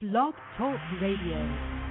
Blog Talk Radio.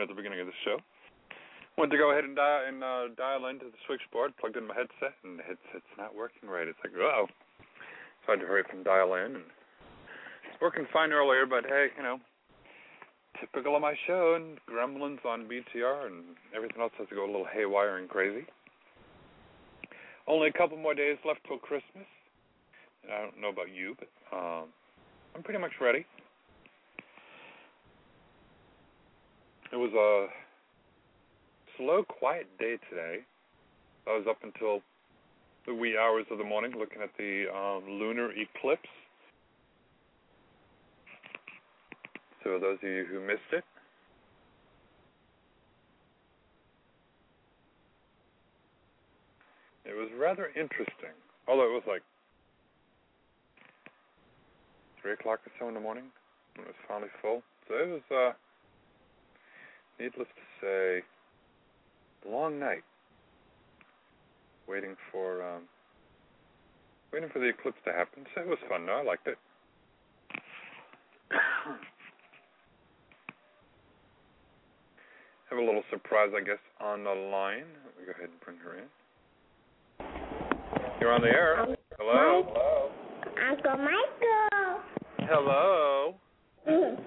Confusion at the beginning of the show. Went to go ahead and dial and uh, dial into the switchboard, plugged in my headset, and the headset's not working right. It's like, oh. So I had to hurry up and dial in, and it's working fine earlier, but hey, you know, typical of my show and gremlins on BTR and everything else has to go a little haywire and crazy. Only a couple more days left till Christmas. I don't know about you, but um, I'm pretty much ready. It was a slow, quiet day today. I was up until the wee hours of the morning looking at the um, lunar eclipse. So those of you who missed it, it was rather interesting. Although it was like three o'clock or so in the morning when it was finally full. So it was uh needless to say long night waiting for um waiting for the eclipse to happen. So it was fun though, I liked it. Have a little surprise I guess on the line. Let me go ahead and bring her in. You're on the air. Hello. Hello. Uncle Michael. Hello. Mm.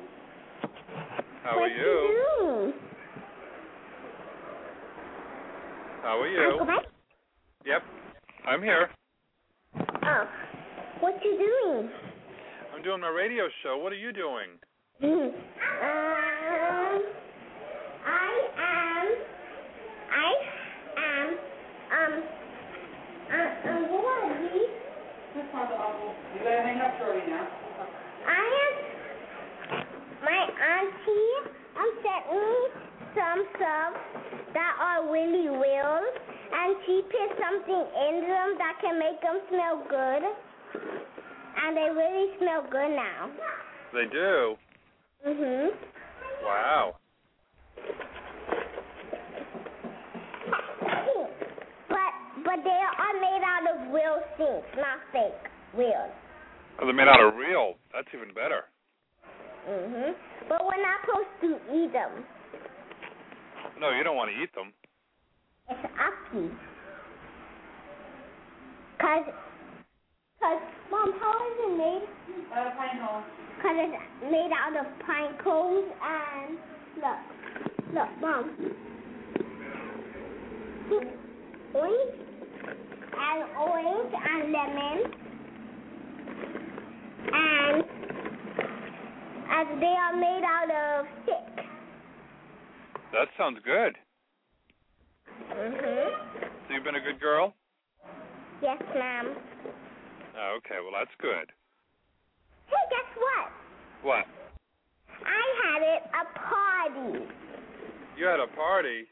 How what are you? doing? How are you? Uncle Michael. Yep. I'm here. Oh, what you doing? I'm doing my radio show. What are you doing? Um, I am. I am. Um. Uh, um, what are you? You gotta hang up shortly now. My auntie um sent me some stuff that are really real, and she put something in them that can make them smell good, and they really smell good now. They do. Mhm. Wow. But but they are made out of real things, not fake. Real. Oh, they're made out of real. That's even better. Mhm. But we're not supposed to eat them. No, you don't want to eat them. It's uppy. Cause, cause, mom, how is it made? Uh, pine hole. Cause it's made out of pine cones and look, look, mom. Orange and orange and lemon and and they are made out of stick. That sounds good. Mhm. So you've been a good girl? Yes, ma'am. Oh, okay. Well, that's good. Hey, guess what? What? I had it a party. You had a party.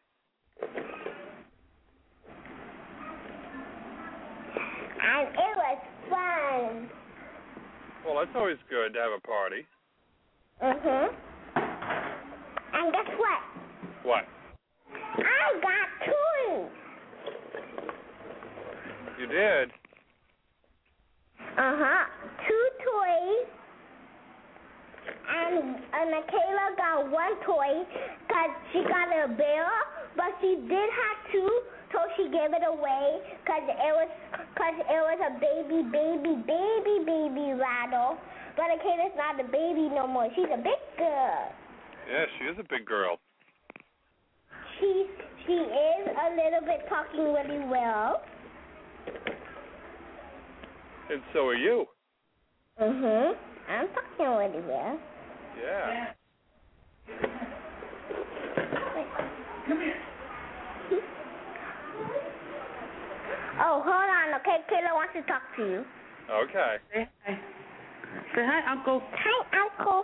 And it was fun. Well, that's always good to have a party. Mhm. And guess what? What? I got toys. You did? Uh huh. Two toys. And uh, Michaela got one toy because she got a bear, but she did have two, so she gave it away because it was cause it was a baby, baby, baby, baby rattle. But Michaela's not a baby no more. She's a big girl. Yeah, she is a big girl. She she is a little bit talking really well. And so are you. Mm Mhm. I'm talking really well. Yeah. Come here. Oh, hold on, okay? Kayla wants to talk to you. Okay. Say hi. Uncle. Hi, Uncle.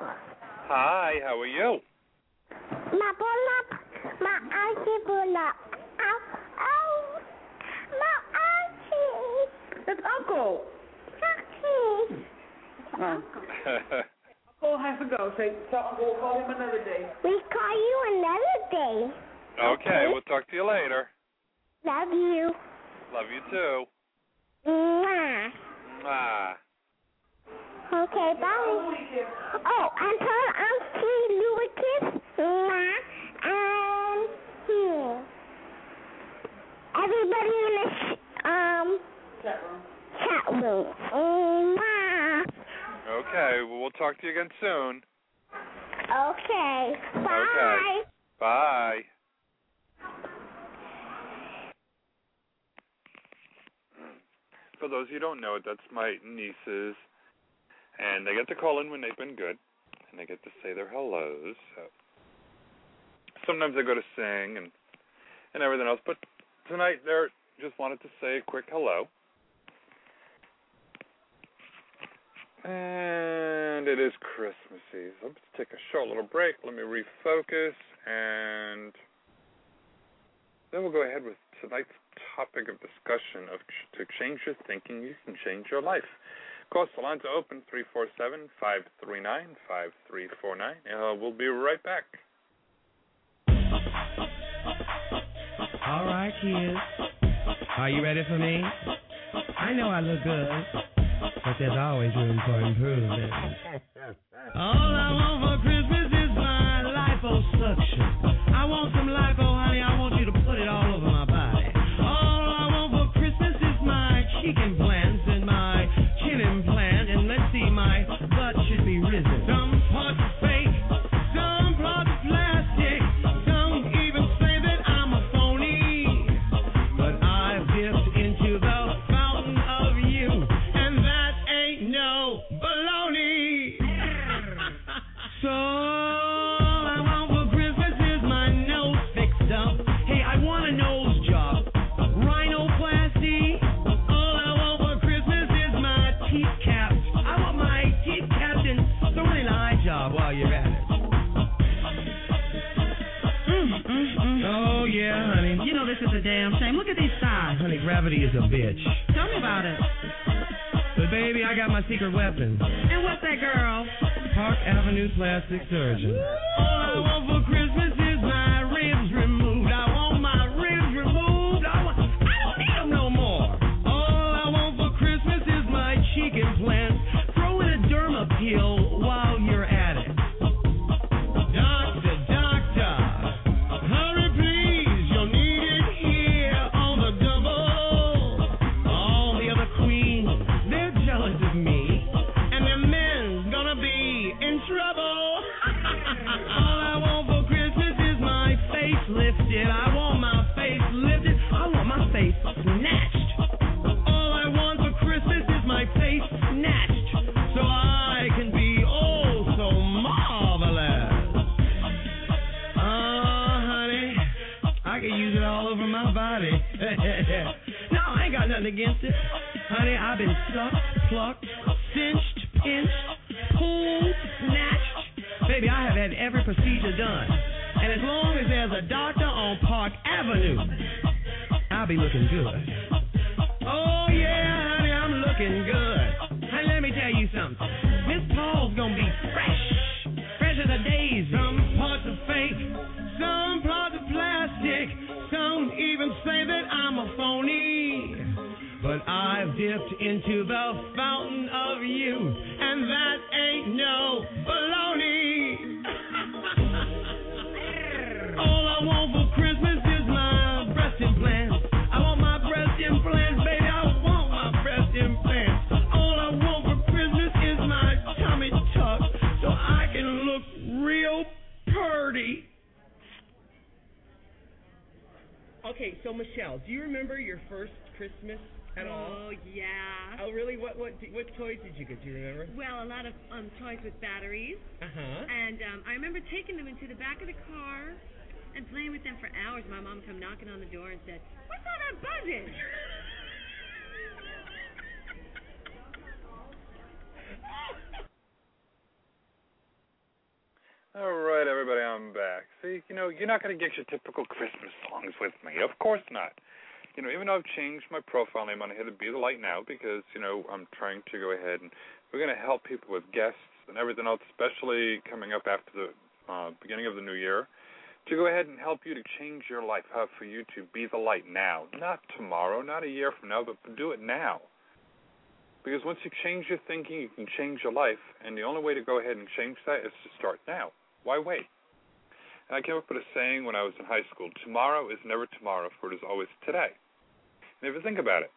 Hi, how are you? Ma bola, ma auntie bola. Ow, ow. Ma auntie. That's Uncle. Auntie. Oh. Uncle has to go. Say, tell Uncle we'll call him another day. We call you another day. okay, we'll talk to you later. Love you. Love you too. Mwah. Mwah. Okay, bye. Oh, until I'm free, Lucas, Ma, I'm here. Everybody in the sh- um chat room. Chat room. Oh, Ma. Okay, well, we'll talk to you again soon. Okay. Bye. Okay. Bye. For those who don't know it, that's my niece's and they get to call in when they've been good, and they get to say their hellos. So sometimes they go to sing and and everything else, but tonight they're just wanted to say a quick hello. And it is Christmas Eve. Let's take a short little break. Let me refocus, and then we'll go ahead with tonight's topic of discussion of ch- to change your thinking, you can change your life. Of course, the lines are open 347 539 5349. Uh, We'll be right back. All right, kids. Are you ready for me? I know I look good, but there's always room for improvement. All I want for Christmas is my liposuction. I want a bitch. Tell me about it. But baby, I got my secret weapon. And what's that, girl? Park Avenue Plastic Surgeon. All I want for Christmas is my ribs removed. I want my ribs removed. I, want, I don't need them no more. All I want for Christmas is my cheek implants. Throw in a derma peel lifted. I want my face lifted. I want my face snatched. All I want for Christmas is my face snatched. So I can be oh so marvelous. Oh, honey, I could use it all over my body. no, I ain't got nothing against it. Honey, I've been sucked, plucked, looking good. Going to get your typical Christmas songs with me. Of course not. You know, even though I've changed my profile name on here to Be the Light now because, you know, I'm trying to go ahead and we're going to help people with guests and everything else, especially coming up after the uh, beginning of the new year, to go ahead and help you to change your life, how for you to be the light now. Not tomorrow, not a year from now, but do it now. Because once you change your thinking, you can change your life, and the only way to go ahead and change that is to start now. Why wait? And I came up with a saying when I was in high school tomorrow is never tomorrow, for it is always today. And if you think about it,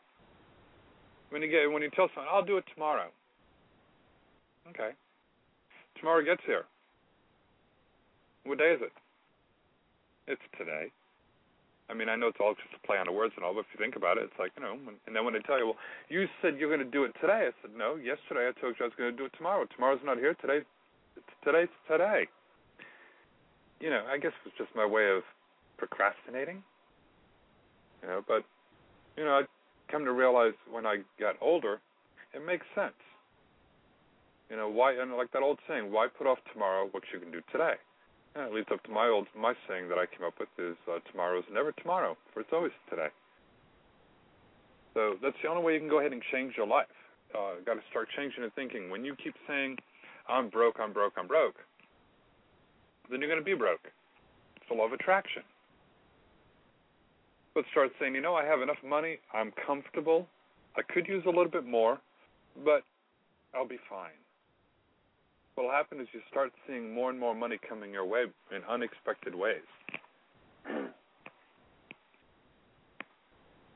When you get when you tell someone, I'll do it tomorrow. Okay. Tomorrow gets here. What day is it? It's today. I mean, I know it's all just a play on the words and all, but if you think about it, it's like, you know, when, and then when they tell you, well, you said you're going to do it today. I said, no, yesterday I told you I was going to do it tomorrow. Tomorrow's not here. Today, it's today's today. You know, I guess it's just my way of procrastinating. You know, but, you know, I come to realize when I got older, it makes sense. You know, why, and like that old saying, why put off tomorrow what you can do today? Yeah, it leads up to my old my saying that I came up with is uh, tomorrow is never tomorrow, for it's always today. So that's the only way you can go ahead and change your life. Uh, got to start changing your thinking. When you keep saying, "I'm broke, I'm broke, I'm broke," then you're going to be broke. It's the law of attraction. But start saying, "You know, I have enough money. I'm comfortable. I could use a little bit more, but I'll be fine." what'll happen is you start seeing more and more money coming your way in unexpected ways.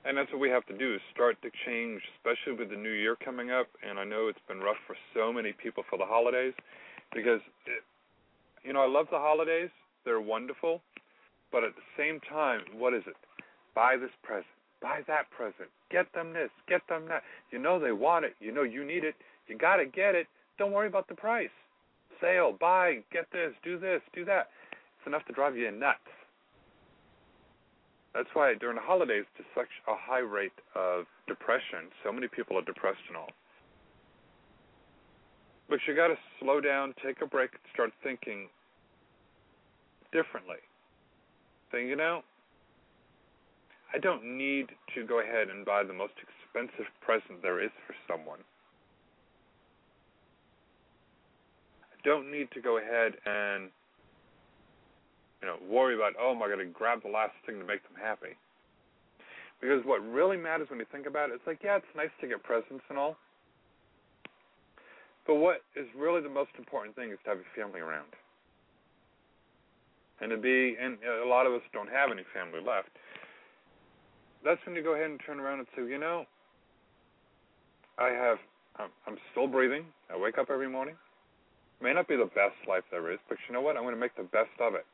and that's what we have to do is start to change, especially with the new year coming up. And I know it's been rough for so many people for the holidays because, you know, I love the holidays. They're wonderful. But at the same time, what is it? Buy this present, buy that present, get them this, get them that. You know they want it. You know you need it. You got to get it. Don't worry about the price sale, buy, get this, do this, do that. It's enough to drive you nuts. That's why during the holidays, to such a high rate of depression, so many people are depressed and all. But you got to slow down, take a break, start thinking differently. Saying, you know, I don't need to go ahead and buy the most expensive present there is for someone. I don't need to go ahead and you know worry about oh am I going to grab the last thing to make them happy. Because what really matters when you think about it, it's like yeah, it's nice to get presents and all, but what is really the most important thing is to have your family around, and to be and a lot of us don't have any family left. That's when you go ahead and turn around and say, you know, I have I'm, I'm still breathing. I wake up every morning may not be the best life there is, but you know what? I'm going to make the best of it.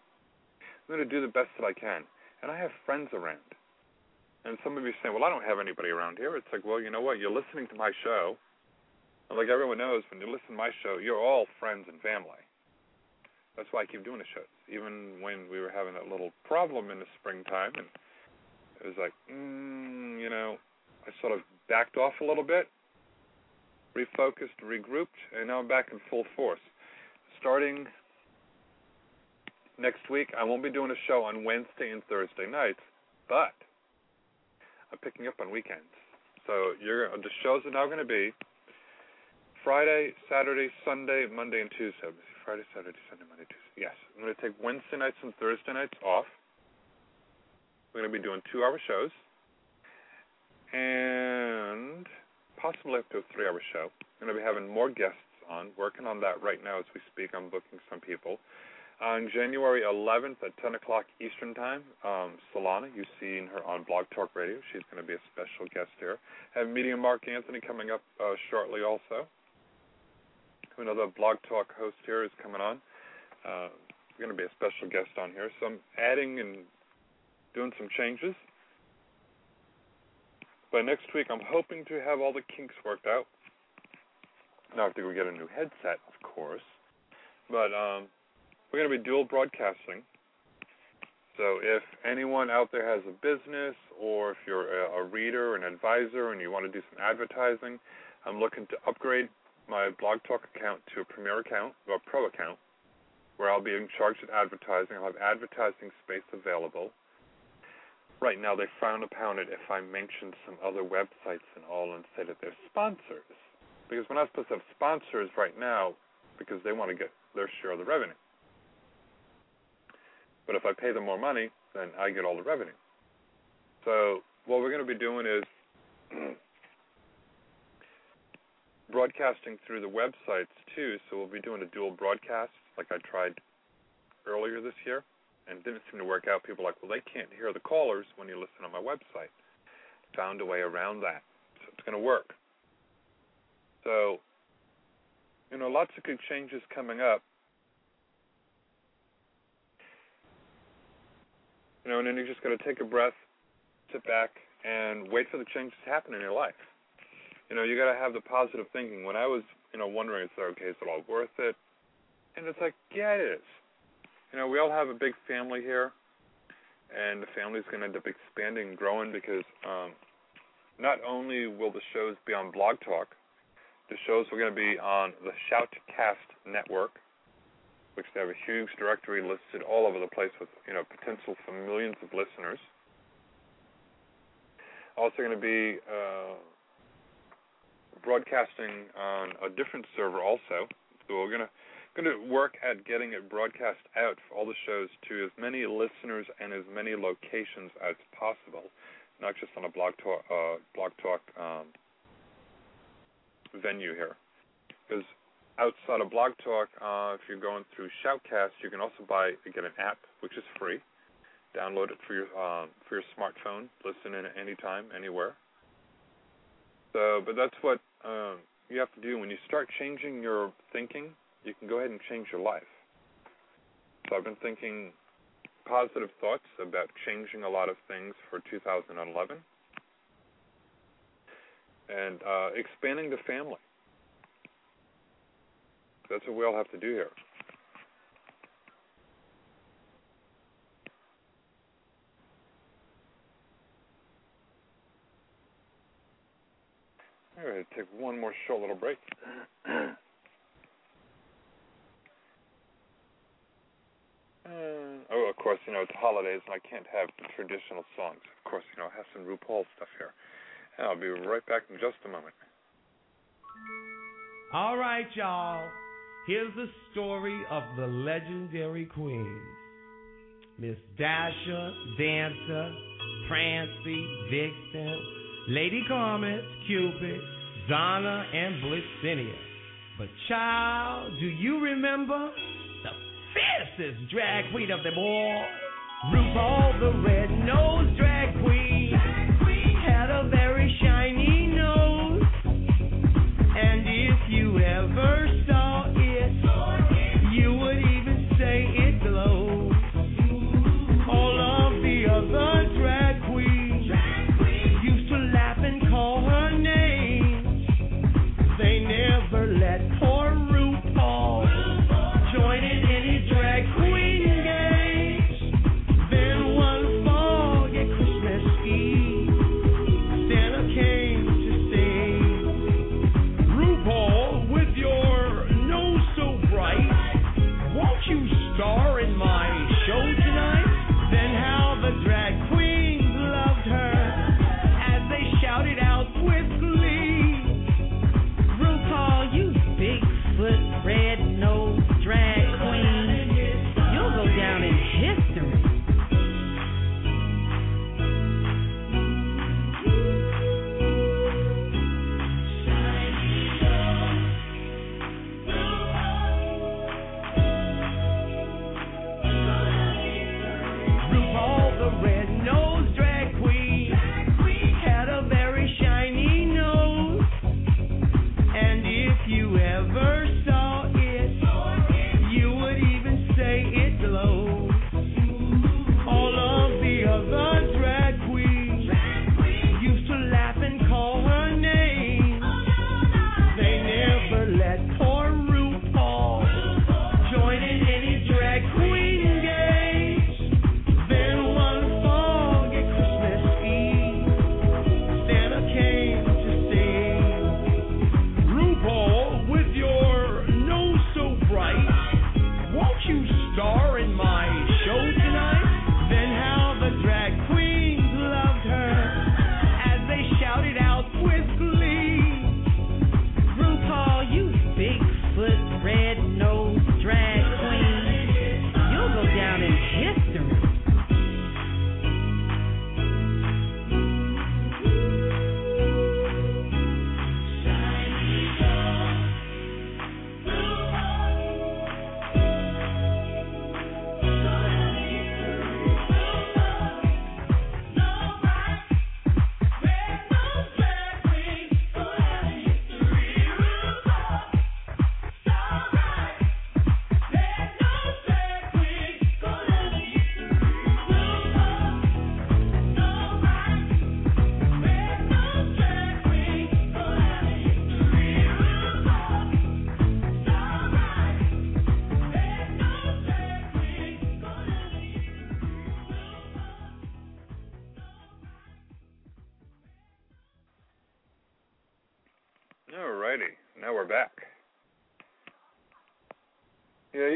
I'm going to do the best that I can. And I have friends around. And some of you say, well, I don't have anybody around here. It's like, well, you know what? You're listening to my show. Like everyone knows, when you listen to my show, you're all friends and family. That's why I keep doing the shows. Even when we were having that little problem in the springtime, and it was like, mm, you know, I sort of backed off a little bit, refocused, regrouped, and now I'm back in full force starting next week, I won't be doing a show on Wednesday and Thursday nights, but I'm picking up on weekends. So you're the shows are now going to be Friday, Saturday, Sunday, Monday, and Tuesday. Friday, Saturday, Sunday, Monday, Tuesday. Yes, I'm going to take Wednesday nights and Thursday nights off. We're going to be doing two-hour shows, and possibly up to a three-hour show. I'm going to be having more guests on. Working on that right now as we speak. I'm booking some people. On January 11th at 10 o'clock Eastern Time, um, Solana, you've seen her on Blog Talk Radio. She's going to be a special guest here. Have Medium Mark Anthony coming up uh, shortly also. Another Blog Talk host here is coming on. Uh, going to be a special guest on here. So I'm adding and doing some changes. By next week, I'm hoping to have all the kinks worked out. Now I have to go get a new headset, of course. But um, we're going to be dual broadcasting. So if anyone out there has a business, or if you're a, a reader, an advisor, and you want to do some advertising, I'm looking to upgrade my Blog Talk account to a Premier account, or a Pro account, where I'll be in charge of advertising. I'll have advertising space available. Right now, they frown upon it if I mention some other websites and all and say that they're sponsors because we're not supposed to have sponsors right now because they want to get their share of the revenue. But if I pay them more money, then I get all the revenue. So what we're going to be doing is broadcasting through the websites too, so we'll be doing a dual broadcast like I tried earlier this year and didn't seem to work out. People like, well, they can't hear the callers when you listen on my website. Found a way around that, so it's going to work. So, you know, lots of good changes coming up. You know, and then you're just going to take a breath, sit back, and wait for the changes to happen in your life. You know, you got to have the positive thinking. When I was, you know, wondering, it's like, okay, is it all worth it? And it's like, yeah, it is. You know, we all have a big family here, and the family's going to end up expanding and growing because um, not only will the shows be on Blog Talk, the shows are going to be on the Shoutcast network, which they have a huge directory listed all over the place with you know potential for millions of listeners. Also going to be uh, broadcasting on a different server also. So we're going to work at getting it broadcast out for all the shows to as many listeners and as many locations as possible, not just on a blog talk uh, blog talk um, venue here. Because outside of Blog Talk, uh, if you're going through Shoutcast, you can also buy get an app which is free. Download it for your uh, for your smartphone. Listen in at any time, anywhere. So, but that's what uh, you have to do when you start changing your thinking. You can go ahead and change your life. So I've been thinking positive thoughts about changing a lot of things for 2011 and uh, expanding the family. That's what we all have to do here. I'm going to take one more short little break. Uh, oh, of course, you know, it's holidays and I can't have the traditional songs. Of course, you know, I have some RuPaul stuff here. And I'll be right back in just a moment. All right, y'all. Here's the story of the legendary queens Miss Dasher, Dancer, Prancy, Vixen, Lady Comet, Cupid, Donna, and Blixenia. But, child, do you remember the fiercest drag queen of them all? RuPaul, the red-nosed drag queen,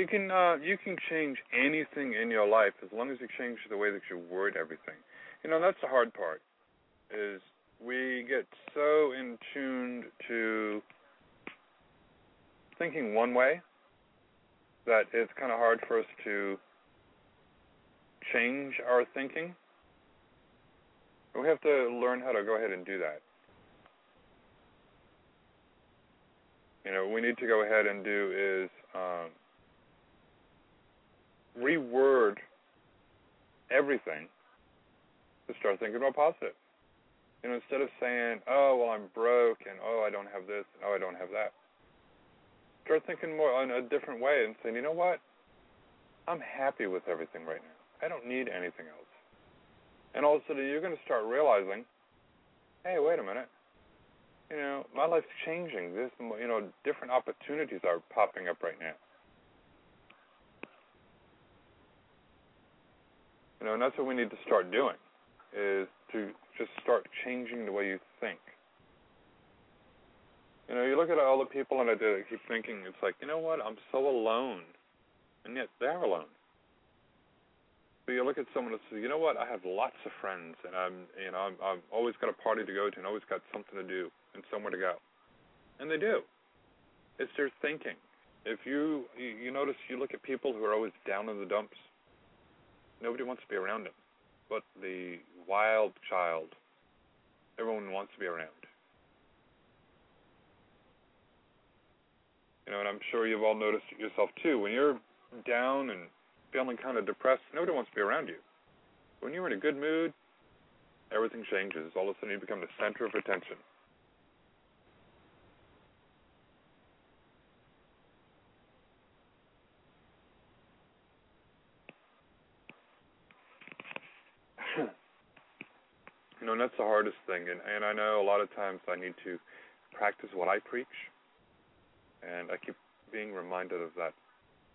you can uh, you can change anything in your life as long as you change the way that you word everything. You know, that's the hard part. Is we get so in tuned to thinking one way that it's kind of hard for us to change our thinking. We have to learn how to go ahead and do that. You know, what we need to go ahead and do is um, reword everything to start thinking more positive. You know, instead of saying, "Oh, well, I'm broke," and "Oh, I don't have this," and "Oh, I don't have that," start thinking more in a different way and saying, "You know what? I'm happy with everything right now. I don't need anything else." And all of a sudden, you're going to start realizing, "Hey, wait a minute. You know, my life's changing. This, you know, different opportunities are popping up right now." You know, and that's what we need to start doing is to just start changing the way you think. You know, you look at all the people and I do, I keep thinking, it's like, you know what? I'm so alone, and yet they're alone. So you look at someone and say, you know what? I have lots of friends, and I'm, you know, I'm, I've always got a party to go to, and always got something to do and somewhere to go, and they do. It's their thinking. If you you notice, you look at people who are always down in the dumps. Nobody wants to be around them, but the wild child. Everyone wants to be around. You know, and I'm sure you've all noticed it yourself too. When you're down and feeling kind of depressed, nobody wants to be around you. When you're in a good mood, everything changes. All of a sudden, you become the center of attention. You know, and that's the hardest thing. And and I know a lot of times I need to practice what I preach, and I keep being reminded of that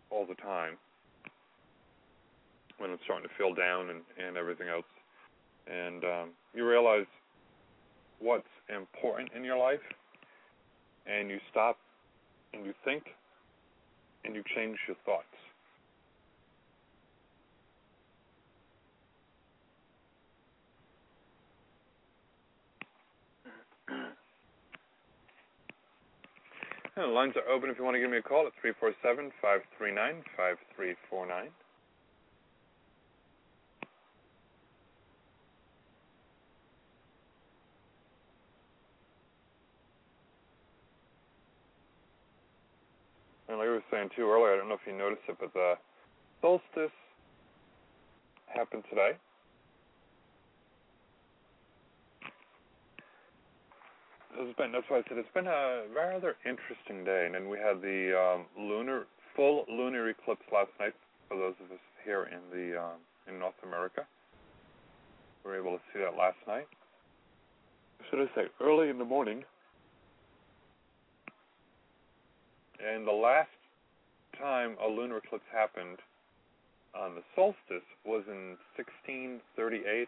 all the time when I'm starting to feel down and and everything else. And um, you realize what's important in your life, and you stop and you think, and you change your thoughts. And the lines are open if you want to give me a call at 347 539 5349. And like I was saying too earlier, I don't know if you noticed it, but the solstice happened today. It's been that's why I said it's been a rather interesting day. And then we had the um, lunar full lunar eclipse last night for those of us here in the um, in North America. We were able to see that last night. Should I say early in the morning? And the last time a lunar eclipse happened on the solstice was in 1638,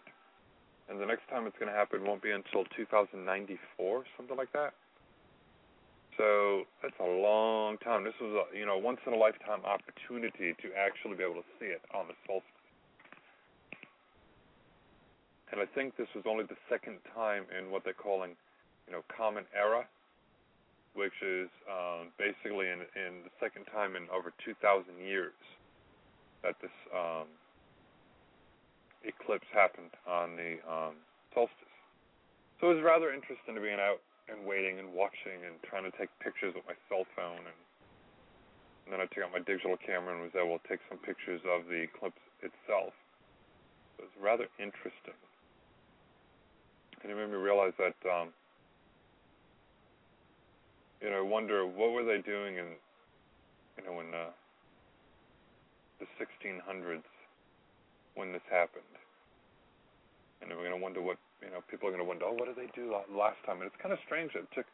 and the next time it's going to happen won't be until 2094, something like that. So that's a long time. This was a you know once in a lifetime opportunity to actually be able to see it on the solstice. And I think this was only the second time in what they're calling, you know, common era, which is um, basically in, in the second time in over 2,000 years that this um, eclipse happened on the um, solstice. So it was rather interesting to being out and waiting and watching and trying to take pictures with my cell phone and, and then I took out my digital camera and was able to take some pictures of the eclipse itself. It was rather interesting. And it made me realize that um, you know, wonder what were they doing in you know in uh, the 1600s when this happened, and we're going to wonder what you know. People are going to wonder, oh, what did they do last time? And it's kind of strange that it took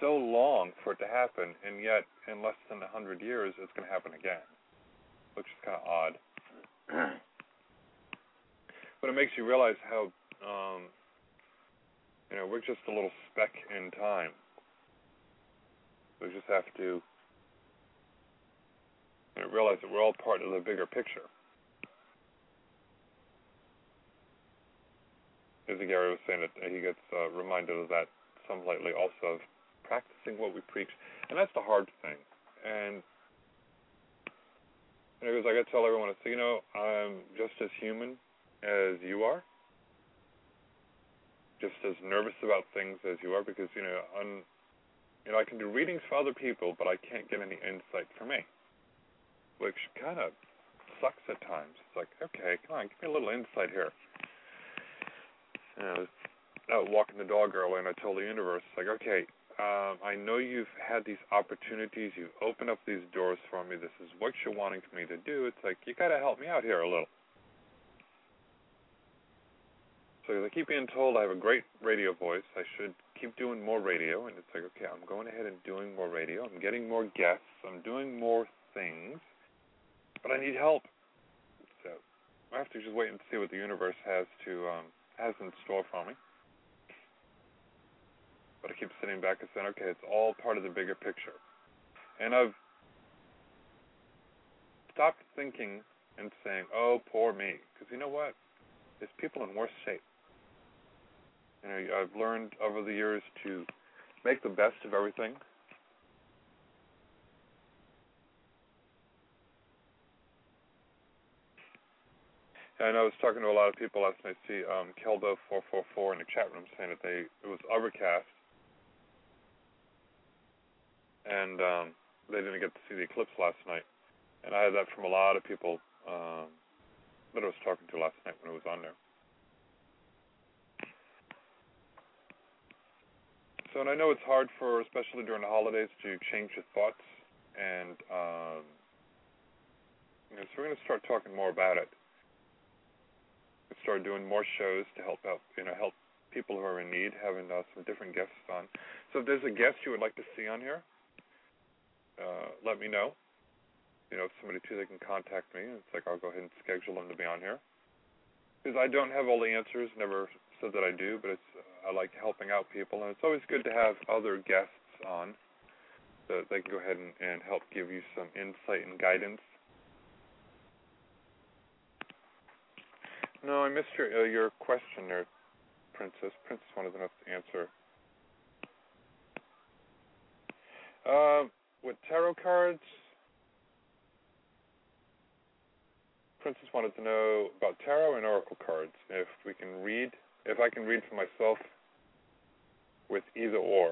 so long for it to happen, and yet in less than a hundred years, it's going to happen again, which is kind of odd. but it makes you realize how um, you know we're just a little speck in time We just have to you know, realize that we're all part of the bigger picture. As Gary was saying, that he gets uh, reminded of that some lately also of practicing what we preach. And that's the hard thing. And know, because I got to tell everyone, I say, you know, I'm just as human as you are, just as nervous about things as you are, because you know, I'm, you know, I can do readings for other people, but I can't get any insight for me, which kind of sucks at times. It's like, okay, come on, give me a little insight here. Know, I was out walking the dog earlier, and I told the universe, like, okay, um, I know you've had these opportunities. You've opened up these doors for me. This is what you're wanting me to do. It's like you got to help me out here a little. So I keep being told I have a great radio voice. I should keep doing more radio, and it's like, okay, I'm going ahead and doing more radio. I'm getting more guests. I'm doing more things, but I need help. So I have to just wait and see what the universe has to um, has in store for me. But I keep sitting back and saying, okay, it's all part of the bigger picture. And I've stopped thinking and saying, oh, poor me. Because you know what? There's people in worse shape. You know, I've learned over the years to make the best of everything. And I was talking to a lot of people last night. See, um, Kelbo444 in the chat room saying that they it was overcast and um, they didn't get to see the eclipse last night. And I had that from a lot of people um, that I was talking to last night when it was on there. So, and I know it's hard for, especially during the holidays, to change your thoughts, and um, you know, so we're going to start talking more about it. Start doing more shows to help out, you know, help people who are in need, having uh, some different guests on. So, if there's a guest you would like to see on here, uh, let me know. You know, if somebody too, they can contact me. It's like I'll go ahead and schedule them to be on here. Because I don't have all the answers. Never said that I do, but it's I like helping out people, and it's always good to have other guests on so that they can go ahead and, and help give you some insight and guidance. No, I missed your uh, your question there, Princess. Princess wanted enough to answer. Uh, with tarot cards, Princess wanted to know about tarot and oracle cards. If we can read, if I can read for myself with either or.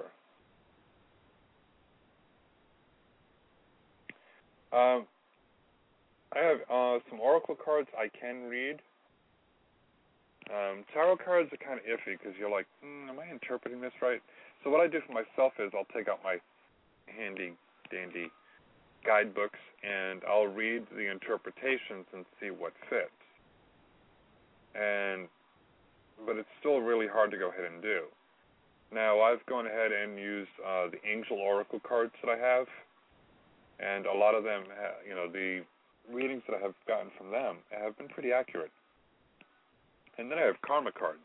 Um, I have uh, some oracle cards I can read. Um, tarot cards are kind of iffy because you're like, mm, am I interpreting this right? So what I do for myself is I'll take out my handy dandy guidebooks and I'll read the interpretations and see what fits. And but it's still really hard to go ahead and do. Now I've gone ahead and used uh, the Angel Oracle cards that I have, and a lot of them, ha- you know, the readings that I have gotten from them have been pretty accurate. And then I have Karma cards,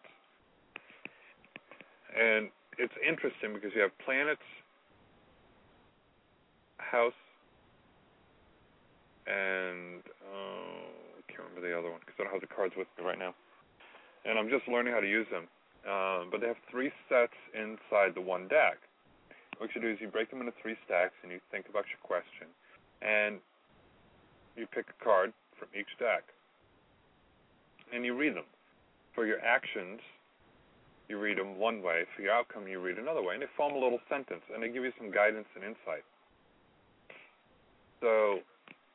and it's interesting because you have planets house, and uh, I can't remember the other one because I don't have the cards with me right now. And I'm just learning how to use them. Um, but they have three sets inside the one deck. What you do is you break them into three stacks and you think about your question. And you pick a card from each deck. And you read them. For your actions, you read them one way. For your outcome, you read another way. And they form a little sentence. And they give you some guidance and insight. So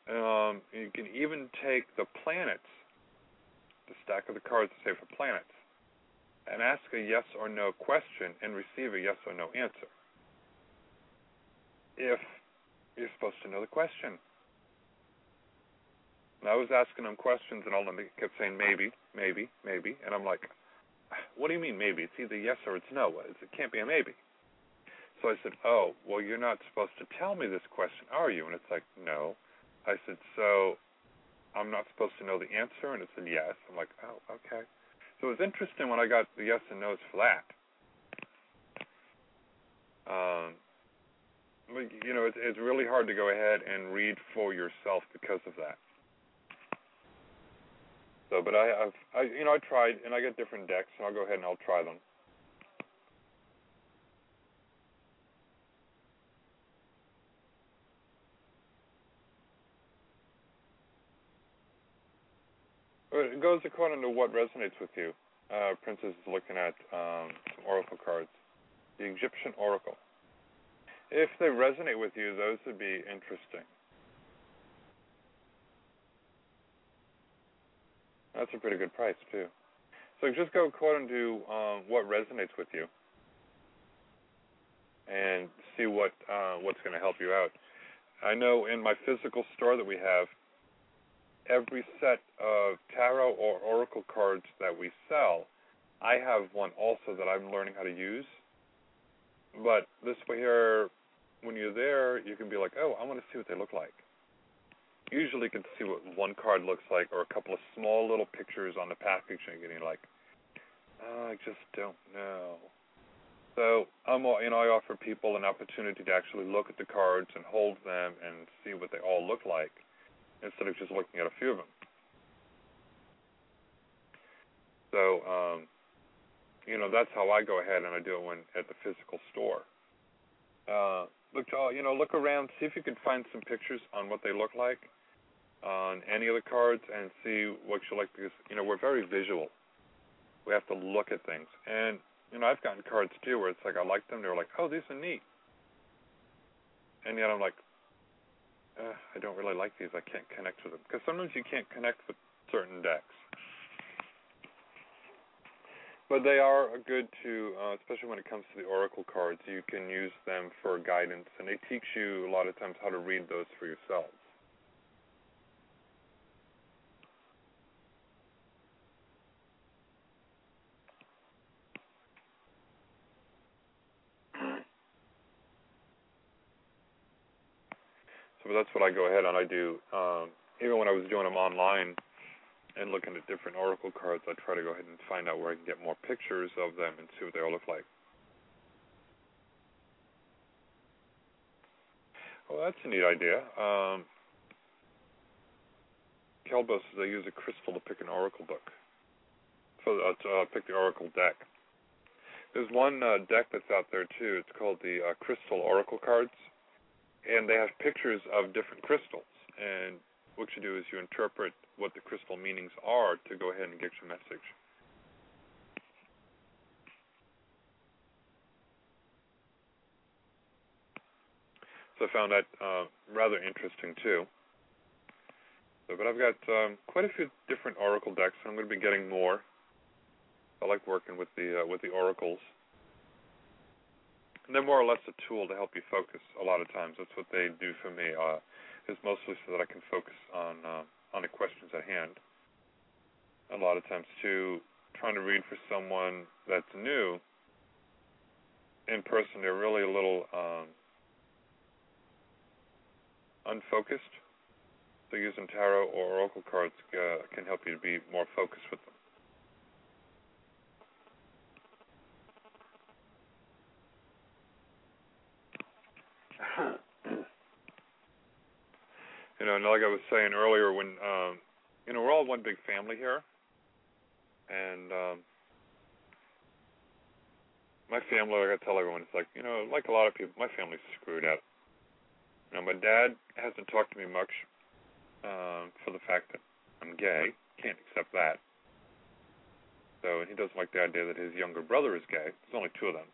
um, you can even take the planets, the stack of the cards, to say for planets, and ask a yes or no question and receive a yes or no answer. If you're supposed to know the question. And I was asking them questions, and all of them kept saying maybe, maybe, maybe, and I'm like, what do you mean maybe? It's either yes or it's no. It can't be a maybe. So I said, Oh, well, you're not supposed to tell me this question, are you? And it's like, No. I said, So I'm not supposed to know the answer? And it said, Yes. I'm like, Oh, okay. So it was interesting when I got the yes and no's for that. Um, you know, it's it's really hard to go ahead and read for yourself because of that. So, but I, I've, I, you know, I tried, and I get different decks, and I'll go ahead and I'll try them. It goes according to what resonates with you. Uh, Princess is looking at um, some oracle cards. The Egyptian Oracle. If they resonate with you, those would be interesting. That's a pretty good price too. So just go according to um, what resonates with you, and see what uh, what's going to help you out. I know in my physical store that we have, every set of tarot or oracle cards that we sell, I have one also that I'm learning how to use. But this way here, when you're there, you can be like, oh, I want to see what they look like. Usually, can see what one card looks like, or a couple of small little pictures on the packaging, and you're like, oh, I just don't know. So I'm, you know, I offer people an opportunity to actually look at the cards and hold them and see what they all look like, instead of just looking at a few of them. So, um, you know, that's how I go ahead and I do it when at the physical store. Uh, look, uh, you know, look around, see if you can find some pictures on what they look like on any of the cards, and see what you like because you know we're very visual. We have to look at things, and you know, I've gotten cards too where it's like I like them, they're like, oh, these are neat, and yet I'm like, uh, I don't really like these. I can't connect with them because sometimes you can't connect with certain decks but they are good to, uh, especially when it comes to the oracle cards. You can use them for guidance, and they teach you a lot of times how to read those for yourselves. So that's what I go ahead and I do. Um, even when I was doing them online, and looking at different oracle cards, I try to go ahead and find out where I can get more pictures of them and see what they all look like. Well, that's a neat idea. Um, Kelbo says they use a crystal to pick an oracle book, so uh, to uh, pick the oracle deck. There's one uh, deck that's out there too. It's called the uh, Crystal Oracle cards, and they have pictures of different crystals. And what you do is you interpret what the crystal meanings are to go ahead and get your message. So I found that uh, rather interesting too. So, but I've got um, quite a few different oracle decks, and I'm going to be getting more. I like working with the uh, with the oracles. And they're more or less a tool to help you focus. A lot of times, that's what they do for me. Uh, is mostly so that I can focus on uh, on the questions at hand. A lot of times, too, trying to read for someone that's new in person, they're really a little um, unfocused. So using tarot or oracle cards uh, can help you to be more focused with them. You know, and like I was saying earlier, when um, you know we're all one big family here, and um, my family, like I tell everyone, it's like you know, like a lot of people, my family's screwed up. You know, my dad hasn't talked to me much um, for the fact that I'm gay. Can't accept that. So he doesn't like the idea that his younger brother is gay. There's only two of them.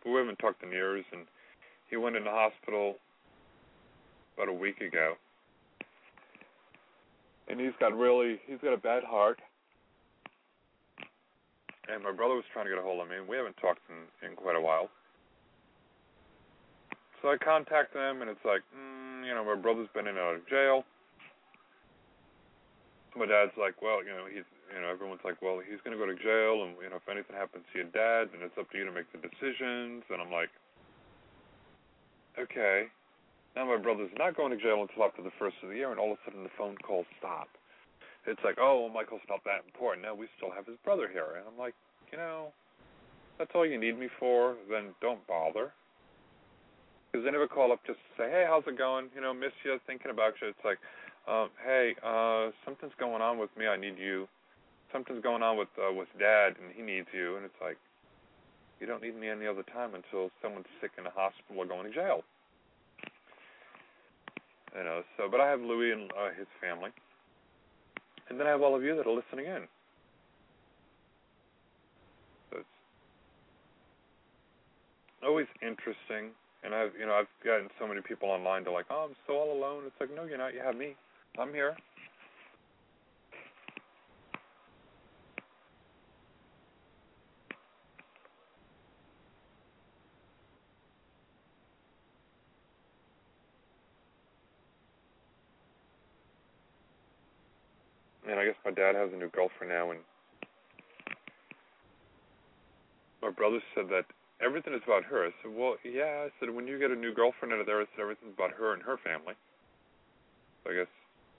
But we haven't talked in years, and he went in the hospital about a week ago, and he's got really he's got a bad heart. And my brother was trying to get a hold of me. and We haven't talked in, in quite a while. So I contact them, and it's like, mm, you know, my brother's been in and out of jail. My dad's like, well, you know, he's, you know, everyone's like, well, he's going to go to jail, and you know, if anything happens to your dad, then it's up to you to make the decisions. And I'm like, okay. Now my brother's not going to jail until after the first of the year, and all of a sudden the phone calls stop. It's like, oh, Michael's not that important. No, we still have his brother here, and I'm like, you know, that's all you need me for. Then don't bother. Because they never call up just to say, "Hey, how's it going? You know, miss you, thinking about you." It's like, um, "Hey, uh, something's going on with me. I need you. Something's going on with uh, with Dad, and he needs you." And it's like, you don't need me any other time until someone's sick in a hospital or going to jail. You know. So, but I have Louis and uh, his family, and then I have all of you that are listening in. So it's always interesting and I've you know I've gotten so many people online to like, oh, I'm so all alone. It's like, no, you're not. You have me. I'm here. And I guess my dad has a new girlfriend now, and my brother said that everything is about her. I said, well, yeah. I said, when you get a new girlfriend out of there, I said, everything's about her and her family. So I guess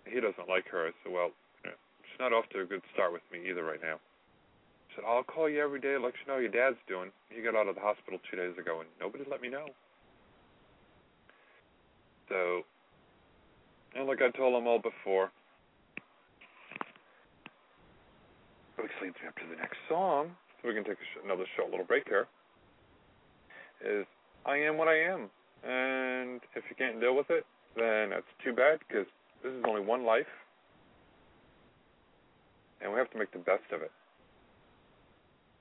he doesn't like her. I said, well, she's not off to a good start with me either right now. I said, I'll call you every day, let you know how your dad's doing. He got out of the hospital two days ago, and nobody let me know. So, and like I told him all before, which leads me up to the next song. So we can take sh- another short little break here is I am what I am. And if you can't deal with it, then that's too bad because this is only one life. And we have to make the best of it.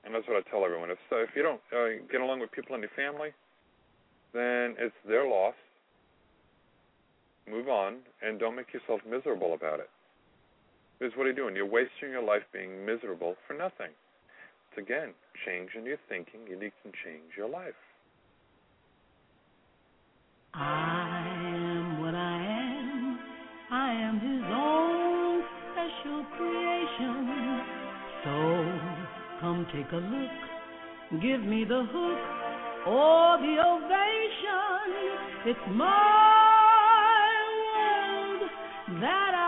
And that's what I tell everyone. If so, if you don't uh, get along with people in your family, then it's their loss. Move on and don't make yourself miserable about it. Because what are you doing? You're wasting your life being miserable for nothing. It's again, change in your thinking, and you can change your life. I am what I am. I am his own special creation. So come take a look. Give me the hook or the ovation. It's my world that I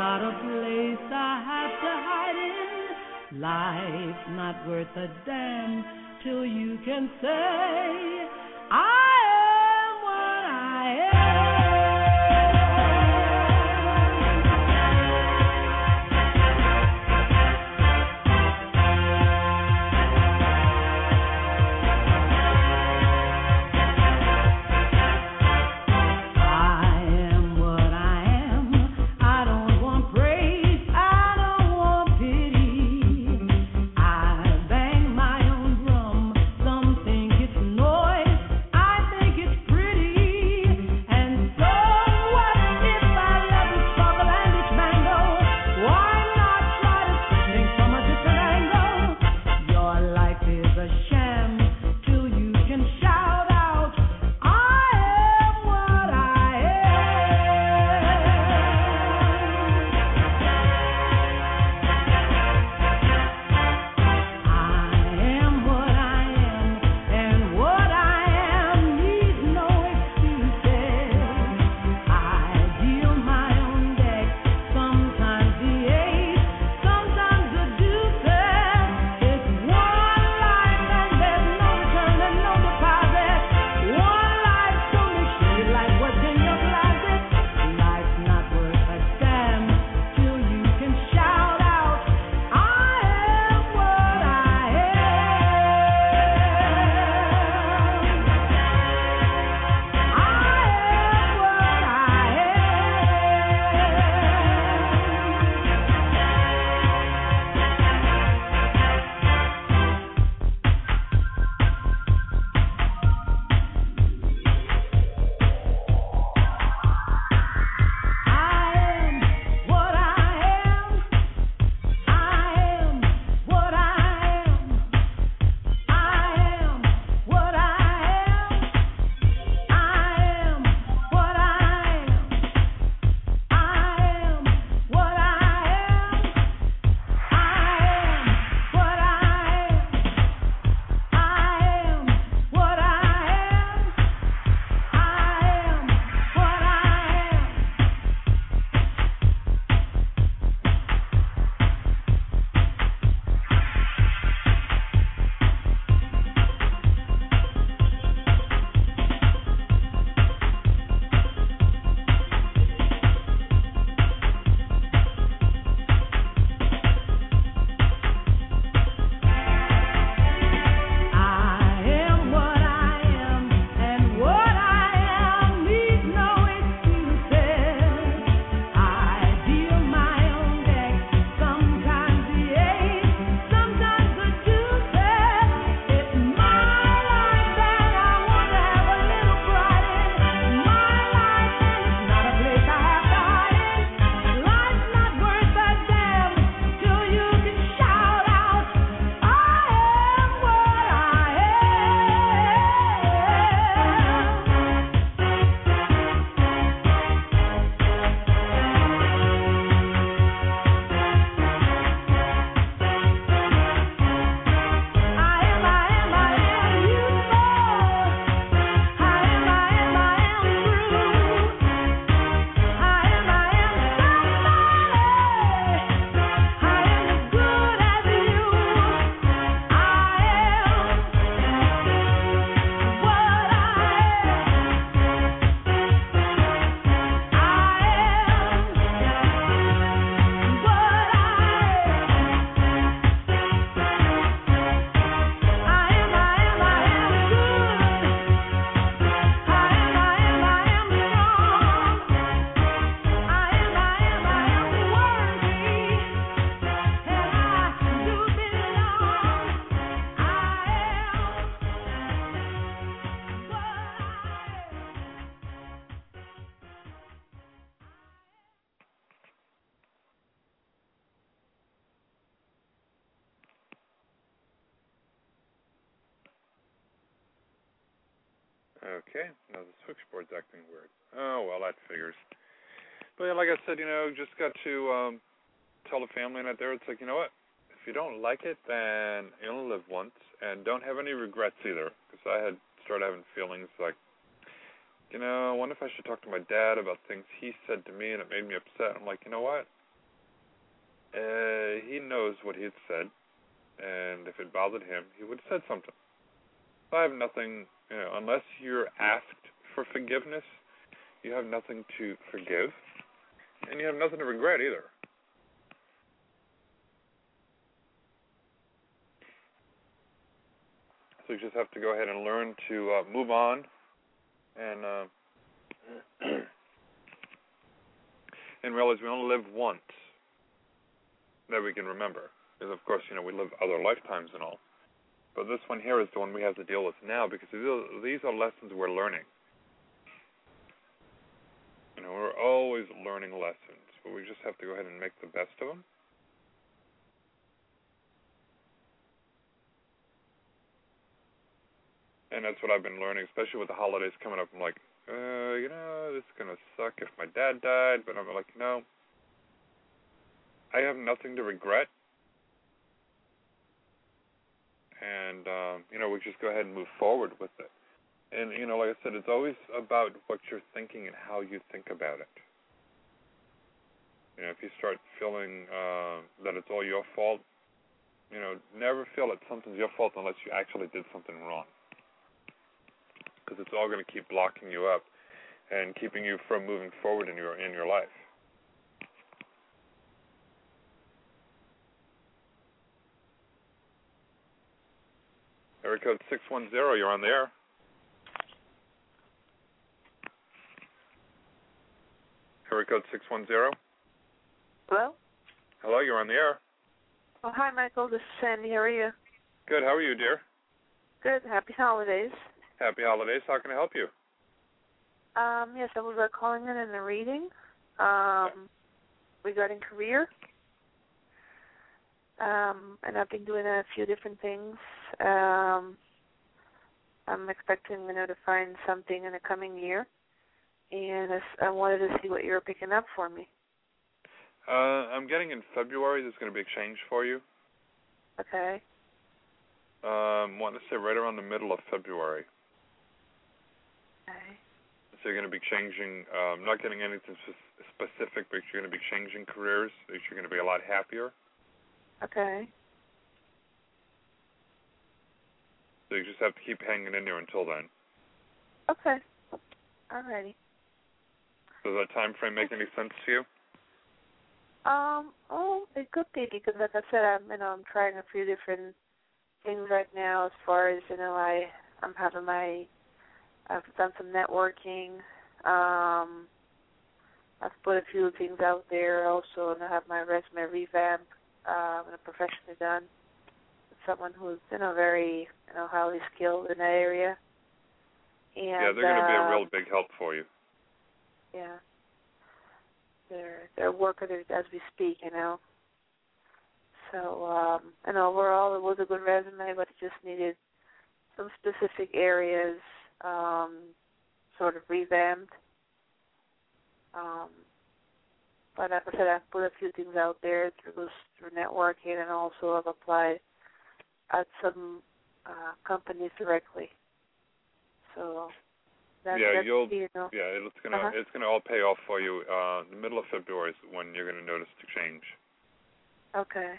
not a place I have to hide in. Life's not worth a damn till you can say, I I just got to um tell the family out there. It's like, you know what? If you don't like it, then you only live once, and don't have any regrets either. Because I had started having feelings like, you know, I wonder if I should talk to my dad about things he said to me, and it made me upset. I'm like, you know what? Uh, he knows what he had said, and if it bothered him, he would have said something. I have nothing, you know, unless you're asked for forgiveness, you have nothing to forgive, and you have nothing to regret either. So you just have to go ahead and learn to uh, move on and uh, and realize we only live once that we can remember. Because of course, you know, we live other lifetimes and all. But this one here is the one we have to deal with now because these are lessons we're learning. You know, we're always learning lessons, but we just have to go ahead and make the best of them. And that's what I've been learning, especially with the holidays coming up. I'm like, uh, you know, this is gonna suck if my dad died, but I'm like, no, I have nothing to regret. And um, you know, we just go ahead and move forward with it. And you know, like I said, it's always about what you're thinking and how you think about it. You know, if you start feeling uh, that it's all your fault, you know, never feel that something's your fault unless you actually did something wrong. Because it's all going to keep blocking you up and keeping you from moving forward in your in your life. Area code 610, you're on the air. Area code 610. Hello? Hello, you're on the air. Oh, hi, Michael. This is Sandy. How are you? Good, how are you, dear? Good. Happy holidays. Happy holidays. How can I help you? Um, yes, I was uh, calling in in a reading um, regarding career. Um, and I've been doing a few different things. Um, I'm expecting, you know, to find something in the coming year, and I, I wanted to see what you were picking up for me. Uh, I'm getting in February. There's going to be a change for you. Okay. Um, want to say right around the middle of February. Okay. So you're going to be changing. Um, not getting anything spe- specific, but you're going to be changing careers. You're going to be a lot happier. Okay. So you just have to keep hanging in there until then. Okay. Alrighty. Does that time frame make any sense to you? Um, oh, it could be because, like I said, I'm you know I'm trying a few different things right now. As far as you know, I I'm having my I've done some networking. Um, I've put a few things out there also, and I have my resume revamped um, and professionally done. Someone who's you know very you know highly skilled in that area. And, yeah, they're going to be a real big help for you. Yeah. They're they're working as we speak, you know. So, um and overall it was a good resume but it just needed some specific areas um sort of revamped. Um but like I said, I've put a few things out there through through networking and also I've applied at some uh companies directly. So that, yeah, that's, you'll. you know, Yeah, it's gonna Uh-huh. it's gonna all pay off for you. Uh, the middle of February is when you're gonna notice the change. Okay.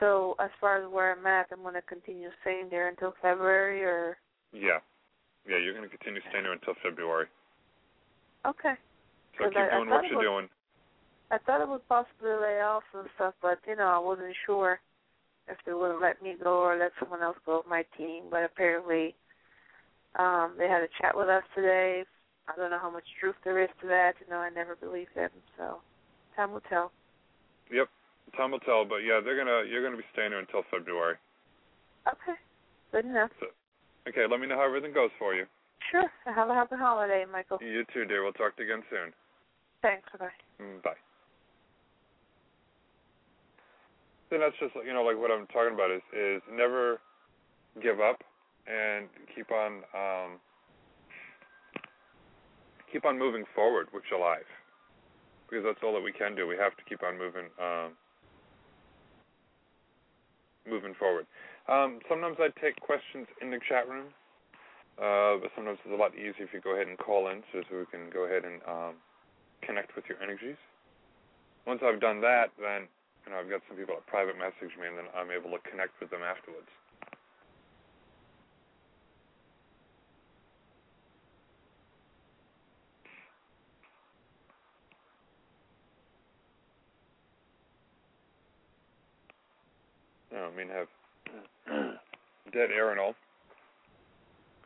So as far as where I'm at, I'm going to continue staying there until February, or Yeah, yeah, you're gonna continue staying there until February. okay. So keep I- I doing thought what you're was- doing. I thought it was possibly layoffs and stuff, but you know I wasn't sure if they would let me go or let someone else go of my team. But apparently, um, they had a chat with us today. I don't know how much truth there is to that. You know, I never believed them, so time will tell. Yep, time will tell. But yeah, they're gonna you're gonna be staying here until February. Okay. Good enough. Okay, let me know how everything goes for you. Sure. Have a happy holiday, Michael. You too, dear. We'll talk to you again soon. Thanks. Bye. Mm, Bye. Then that's just you know like what I'm talking about is is never give up and keep on um keep on moving forward with your life because that's all that we can do. We have to keep on moving, um, moving forward. Um, sometimes I take questions in the chat room, uh, but sometimes it's a lot easier if you go ahead and call in, so, so we can go ahead and um, connect with your energies. Once I've done that, then you know I've got some people that private message me, and then I'm able to connect with them afterwards. You know, I mean, have dead air and all.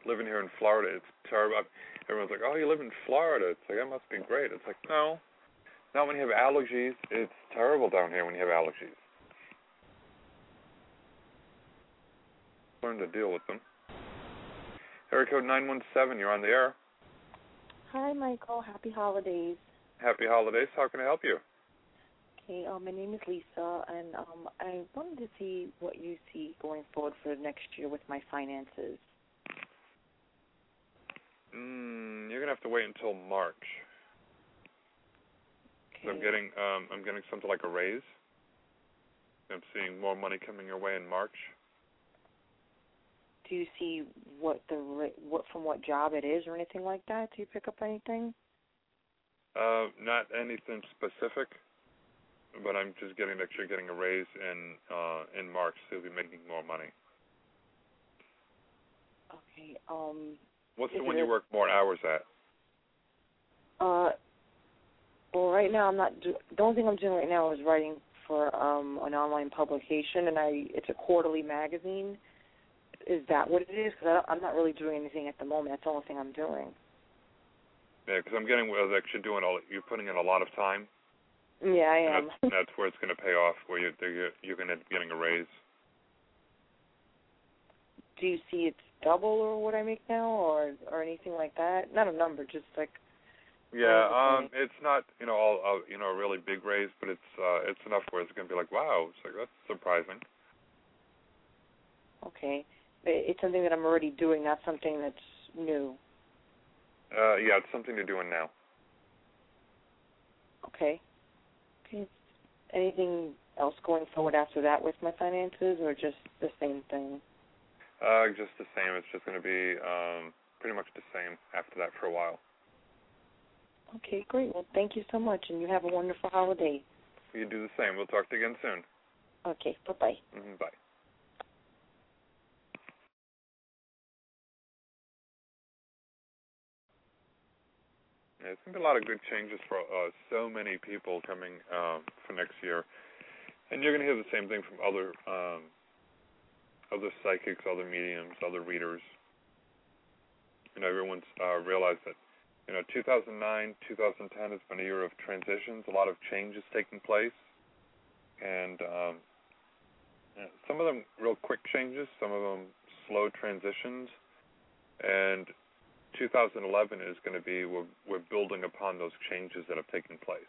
Living here in Florida, it's terrible. Everyone's like, "Oh, you live in Florida." It's like that must be great. It's like, no, not when you have allergies. It's terrible down here when you have allergies. Learn to deal with them. Area code nine one seven. You're on the air. Hi, Michael. Happy holidays. Happy holidays. How can I help you? Okay, um, my name is Lisa, and um, I wanted to see what you see going forward for next year with my finances. Mm, you're gonna have to wait until March. Okay. I'm getting um I'm getting something like a raise. I'm seeing more money coming your way in March. Do you see what the what from what job it is or anything like that? Do you pick up anything? Uh, not anything specific, but I'm just getting that you're getting a raise in uh in March, so you'll be making more money. Okay. Um. What's the one you work more hours at? Uh. Well, right now I'm not. Do- the only thing I'm doing right now is writing for um an online publication, and I it's a quarterly magazine. Is that what it is? Because I'm not really doing anything at the moment. That's the only thing I'm doing. Yeah, because I'm getting well, actually doing all. You're putting in a lot of time. Yeah, I am. That's, that's where it's going to pay off. Where you're you're, you're going to be getting a raise. do you see it's double or what I make now, or or anything like that? Not a number, just like Yeah, um, it's not you know all uh, you know a really big raise, but it's uh, it's enough where it's going to be like wow, it's like that's surprising. okay, it's something that I'm already doing, not something that's new. Uh, yeah, it's something you're doing now. Okay. Anything else going forward after that with my finances, or just the same thing? Uh, just the same. It's just going to be um, pretty much the same after that for a while. Okay, great. Well, thank you so much, and you have a wonderful holiday. You do the same. We'll talk to you again soon. Okay, bye bye. hmm Bye. Yeah, it's gonna be a lot of good changes for uh, so many people coming um, for next year, and you're gonna hear the same thing from other um, other psychics, other mediums, other readers. You know, everyone's uh, realized that you know 2009, 2010 has been a year of transitions, a lot of changes taking place, and um, some of them real quick changes, some of them slow transitions, and 2011 is going to be we're, we're building upon those changes that have taken place.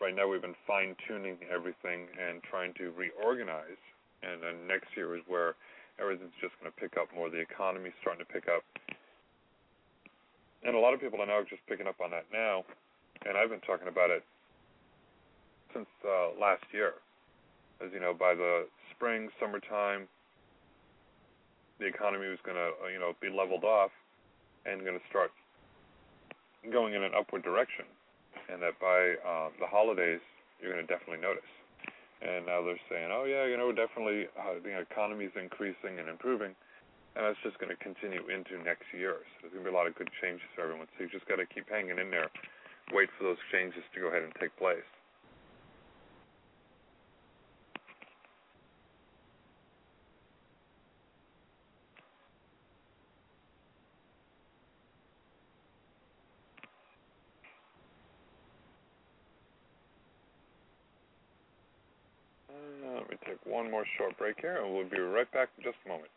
Right now, we've been fine tuning everything and trying to reorganize, and then next year is where everything's just going to pick up more. The economy's starting to pick up, and a lot of people are now just picking up on that now. And I've been talking about it since uh, last year. As you know, by the spring, summertime, the economy was going to, you know, be leveled off and going to start going in an upward direction, and that by uh, the holidays you're going to definitely notice. And now they're saying, oh yeah, you know, definitely uh, the economy is increasing and improving, and that's just going to continue into next year. So there's going to be a lot of good changes for everyone. So you just got to keep hanging in there, wait for those changes to go ahead and take place. Uh, let me take one more short break here, and we'll be right back in just a moment.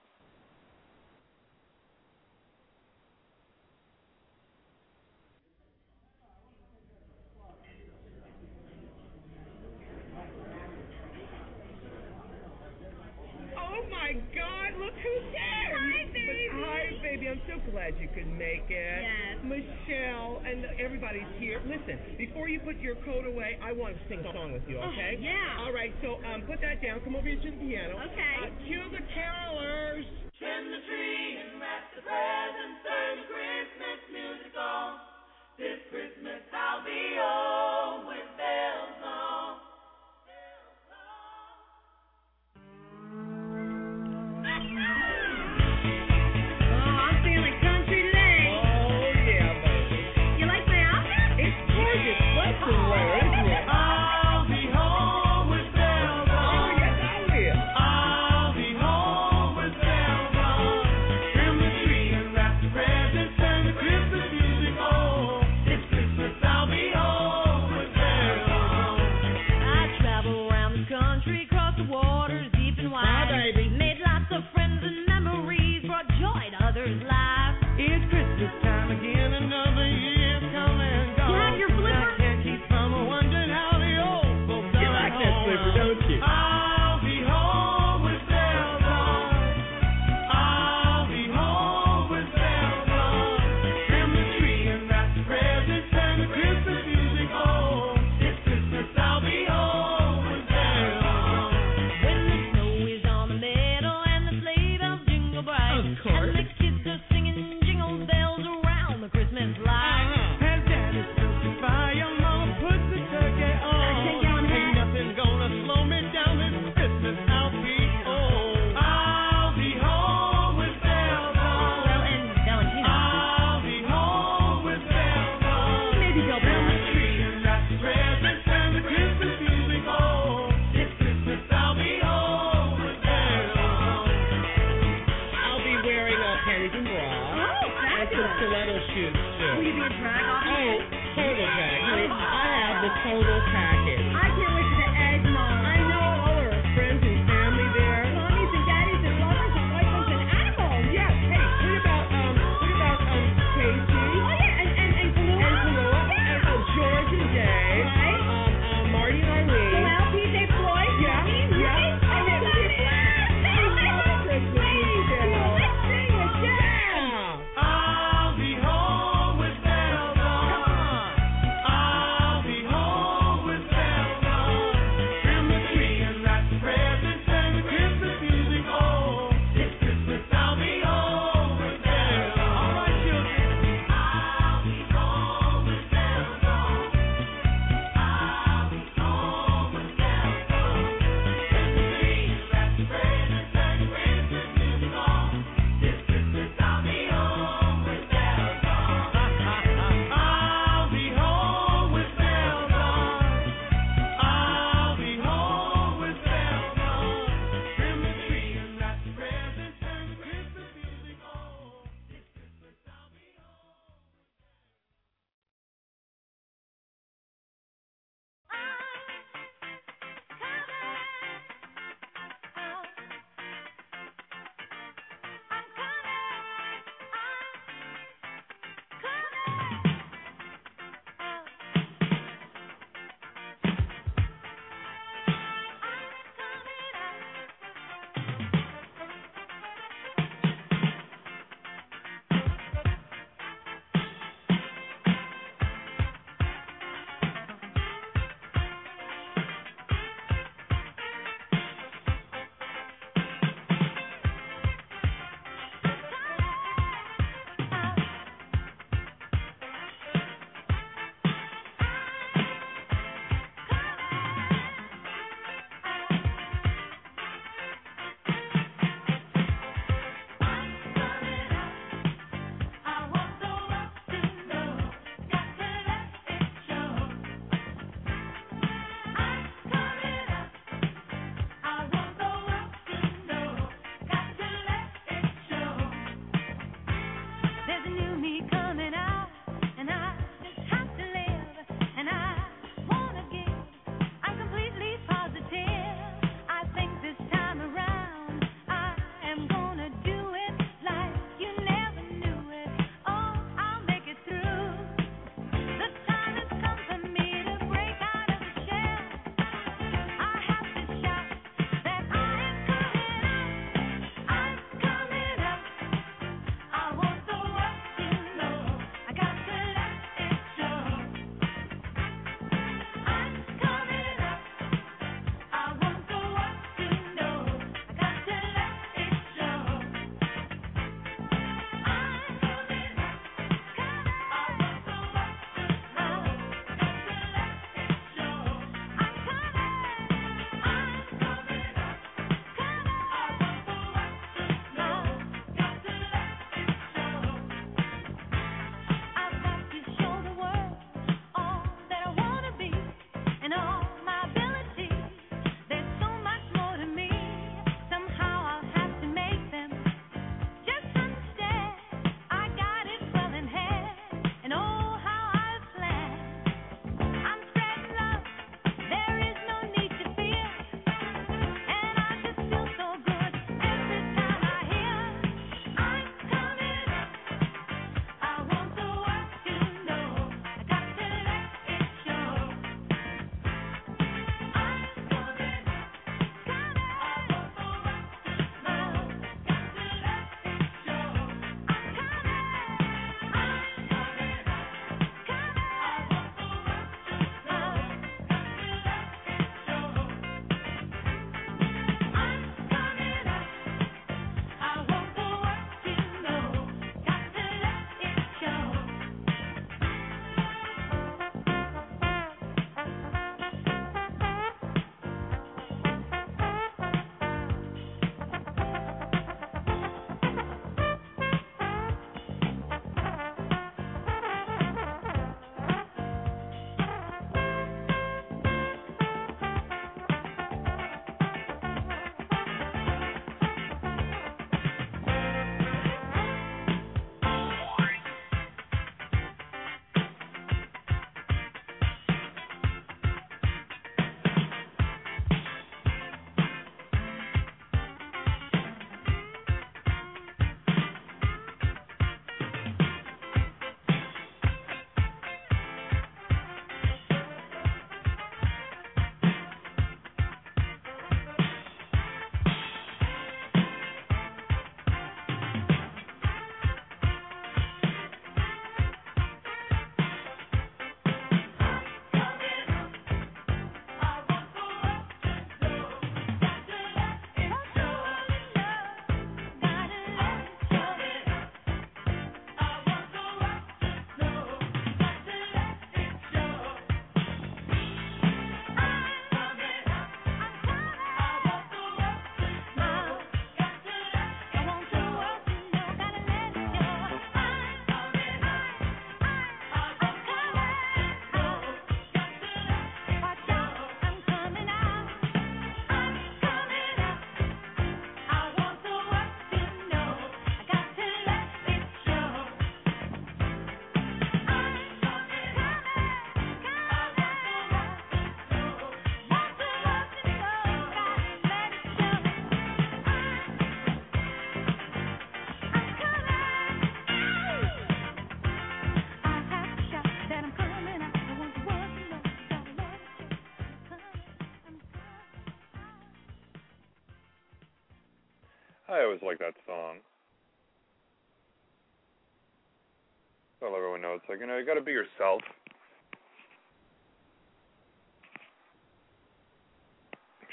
Like, you know, you gotta be yourself.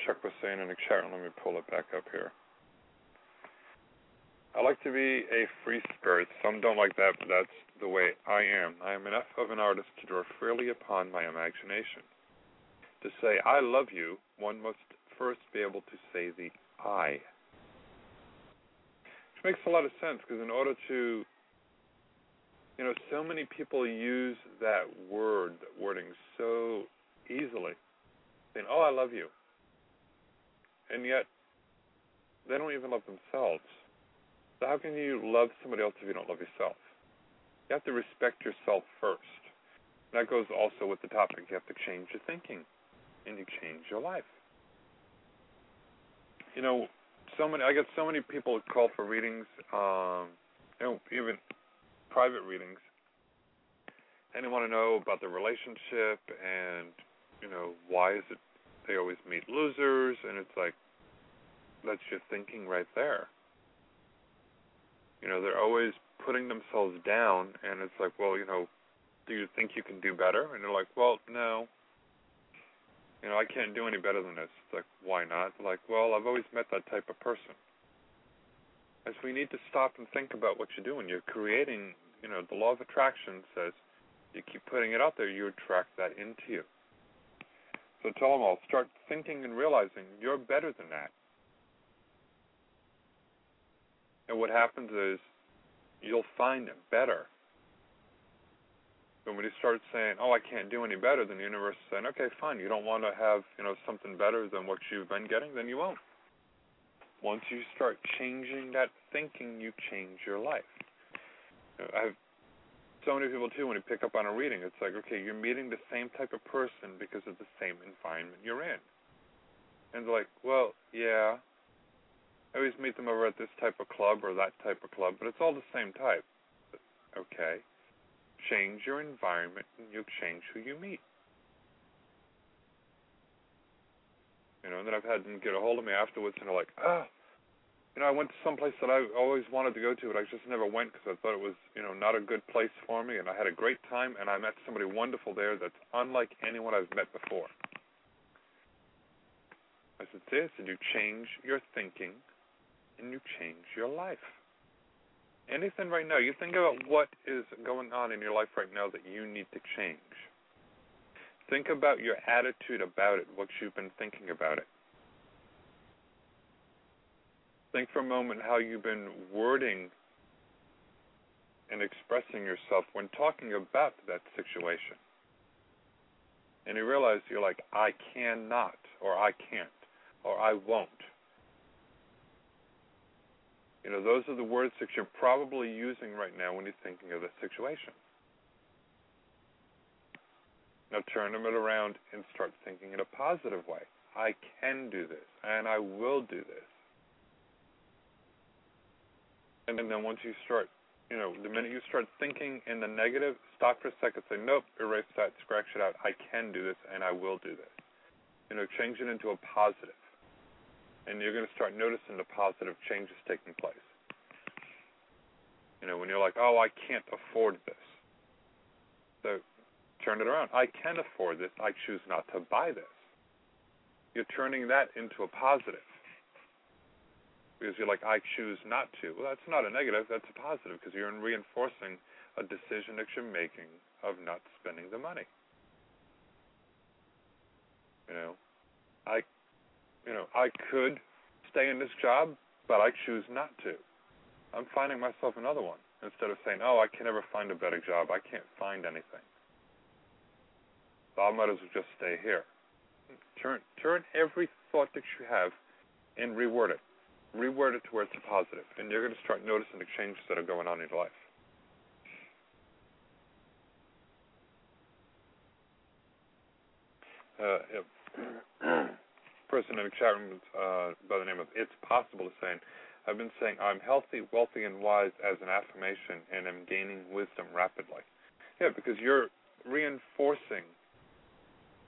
Chuck was saying in the chat room, let me pull it back up here. I like to be a free spirit. Some don't like that, but that's the way I am. I am enough of an artist to draw freely upon my imagination. To say I love you, one must first be able to say the I. Which makes a lot of sense because in order to, you know, so many people use that word, that wording so easily, saying, "Oh, I love you," and yet they don't even love themselves. So how can you love somebody else if you don't love yourself? You have to respect yourself first. That goes also with the topic. You have to change your thinking, and you change your life. You know, so many. I get so many people call for readings. Um, you know, even private readings, and they want to know about the relationship and you know why is it they always meet losers, and it's like that's your thinking right there. You know, they're always putting themselves down, and it's like, well, you know, do you think you can do better? And they're like, well, no. You know, I can't do any better than this. It's like, why not? Like, well, I've always met that type of person. As we need to stop and think about what you're doing. You're creating, you know, the law of attraction says you keep putting it out there, you attract that into you. So tell them all, start thinking and realizing you're better than that. And what happens is you'll find it better. When you start saying, "Oh, I can't do any better," then the universe is saying, "Okay, fine. You don't want to have, you know, something better than what you've been getting, then you won't." Once you start changing that thinking, you change your life. I have so many people too. When you pick up on a reading, it's like, okay, you're meeting the same type of person because of the same environment you're in. And they're like, well, yeah, I always meet them over at this type of club or that type of club, but it's all the same type. Okay. Change your environment and you'll change who you meet. You know, and then I've had them get a hold of me afterwards and they're like, ah, you know, I went to some place that I always wanted to go to, but I just never went because I thought it was, you know, not a good place for me. And I had a great time, and I met somebody wonderful there that's unlike anyone I've met before. I said, see, I said, you change your thinking and you change your life. Anything right now, you think about what is going on in your life right now that you need to change. Think about your attitude about it, what you've been thinking about it. Think for a moment how you've been wording and expressing yourself when talking about that situation. And you realize you're like, I cannot, or I can't, or I won't. You know, those are the words that you're probably using right now when you're thinking of the situation. Now turn them around and start thinking in a positive way. I can do this, and I will do this. And then once you start, you know, the minute you start thinking in the negative, stop for a second, say, nope, erase that, scratch it out. I can do this, and I will do this. You know, change it into a positive and you're going to start noticing the positive changes taking place. You know, when you're like, oh, I can't afford this. So turn it around. I can afford this. I choose not to buy this. You're turning that into a positive. Because you're like, I choose not to. Well, that's not a negative. That's a positive because you're reinforcing a decision that you're making of not spending the money. You know, I you know, I could stay in this job, but I choose not to. I'm finding myself another one instead of saying, "Oh, I can never find a better job. I can't find anything." So I might as well just stay here. Turn turn every thought that you have and reword it. Reword it to where it's a positive, and you're going to start noticing the changes that are going on in your life. Uh, person in the chat room uh, by the name of It's Possible is saying, I've been saying I'm healthy, wealthy, and wise as an affirmation, and am gaining wisdom rapidly. Yeah, because you're reinforcing,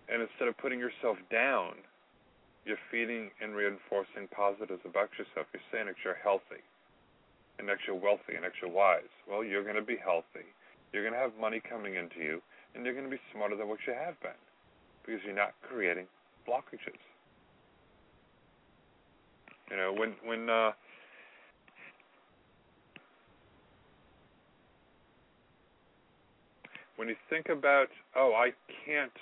and instead of putting yourself down, you're feeding and reinforcing positives about yourself. You're saying that you're healthy, and that you're wealthy, and that you're wise. Well, you're going to be healthy. You're going to have money coming into you, and you're going to be smarter than what you have been, because you're not creating blockages. You know, when when uh, when you think about, oh, I can't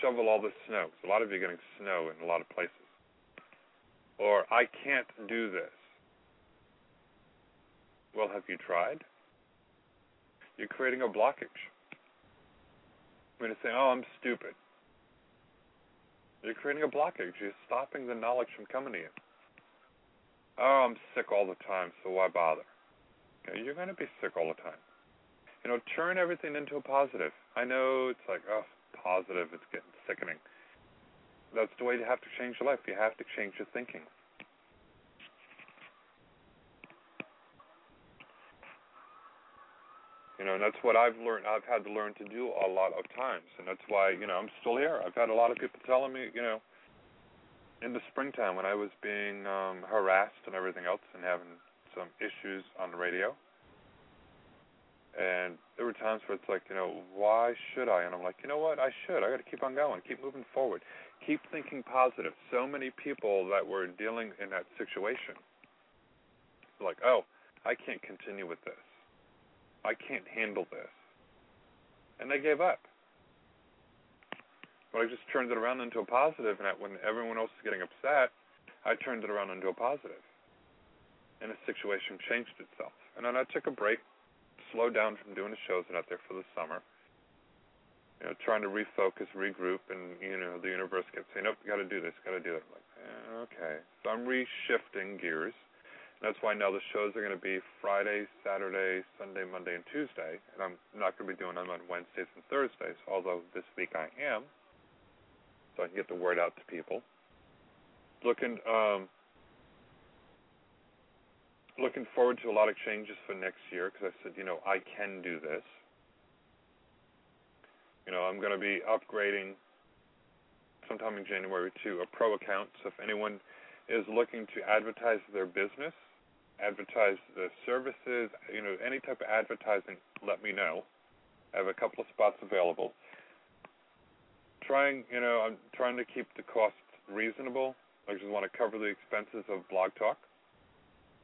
shovel all the snow. 'cause a lot of you are getting snow in a lot of places. Or I can't do this. Well, have you tried? You're creating a blockage. I mean, to say, oh, I'm stupid. You're creating a blockage. You're stopping the knowledge from coming to you. Oh, I'm sick all the time, so why bother? Okay, you're going to be sick all the time. You know, turn everything into a positive. I know it's like, oh, positive, it's getting sickening. That's the way you have to change your life. You have to change your thinking. You know, and that's what I've learned. I've had to learn to do a lot of times, and that's why you know I'm still here. I've had a lot of people telling me, you know, in the springtime when I was being um, harassed and everything else, and having some issues on the radio, and there were times where it's like, you know, why should I? And I'm like, you know what? I should. I got to keep on going, keep moving forward, keep thinking positive. So many people that were dealing in that situation, like, oh, I can't continue with this. I can't handle this. And they gave up. But I just turned it around into a positive, and when everyone else was getting upset, I turned it around into a positive. And the situation changed itself. And then I took a break, slowed down from doing the shows and out there for the summer. You know, trying to refocus, regroup, and you know, the universe kept saying, "Nope, got to do this, got to do that." I'm like, eh, okay. So I'm reshifting gears that's why now the shows are going to be Friday, Saturday, Sunday, Monday, and Tuesday. And I'm not going to be doing them on Wednesdays and Thursdays, although this week I am, so I can get the word out to people. Looking, um, looking forward to a lot of changes for next year because I said, you know, I can do this. You know, I'm going to be upgrading sometime in January to a pro account. So if anyone is looking to advertise their business, advertise the services, you know, any type of advertising, let me know. I have a couple of spots available. Trying, you know, I'm trying to keep the costs reasonable. I just want to cover the expenses of Blog Talk,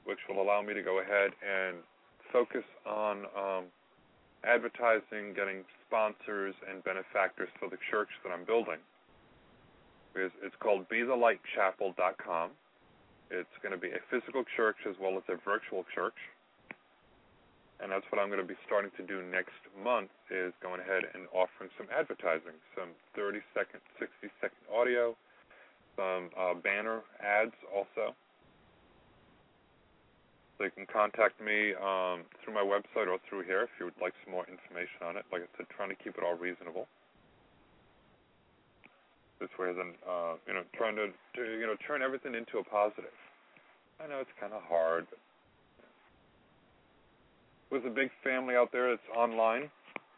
which will allow me to go ahead and focus on um, advertising, getting sponsors and benefactors for the church that I'm building. It's called BeTheLightChapel.com. It's going to be a physical church as well as a virtual church. And that's what I'm going to be starting to do next month is going ahead and offering some advertising, some 30 second, 60 second audio, some uh, banner ads also. You can contact me um, through my website or through here if you would like some more information on it. Like I said, trying to keep it all reasonable. This way, then uh, you know, trying to, to you know turn everything into a positive. I know it's kind of hard, but with a big family out there that's online,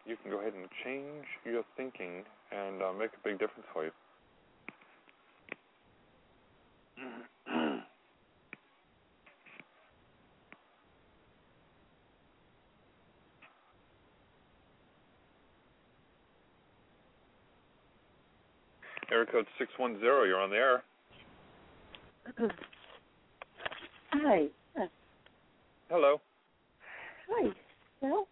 you can go ahead and change your thinking and uh, make a big difference for you. Area code 610, you're on the air. Hi. Hello. Hi. Well,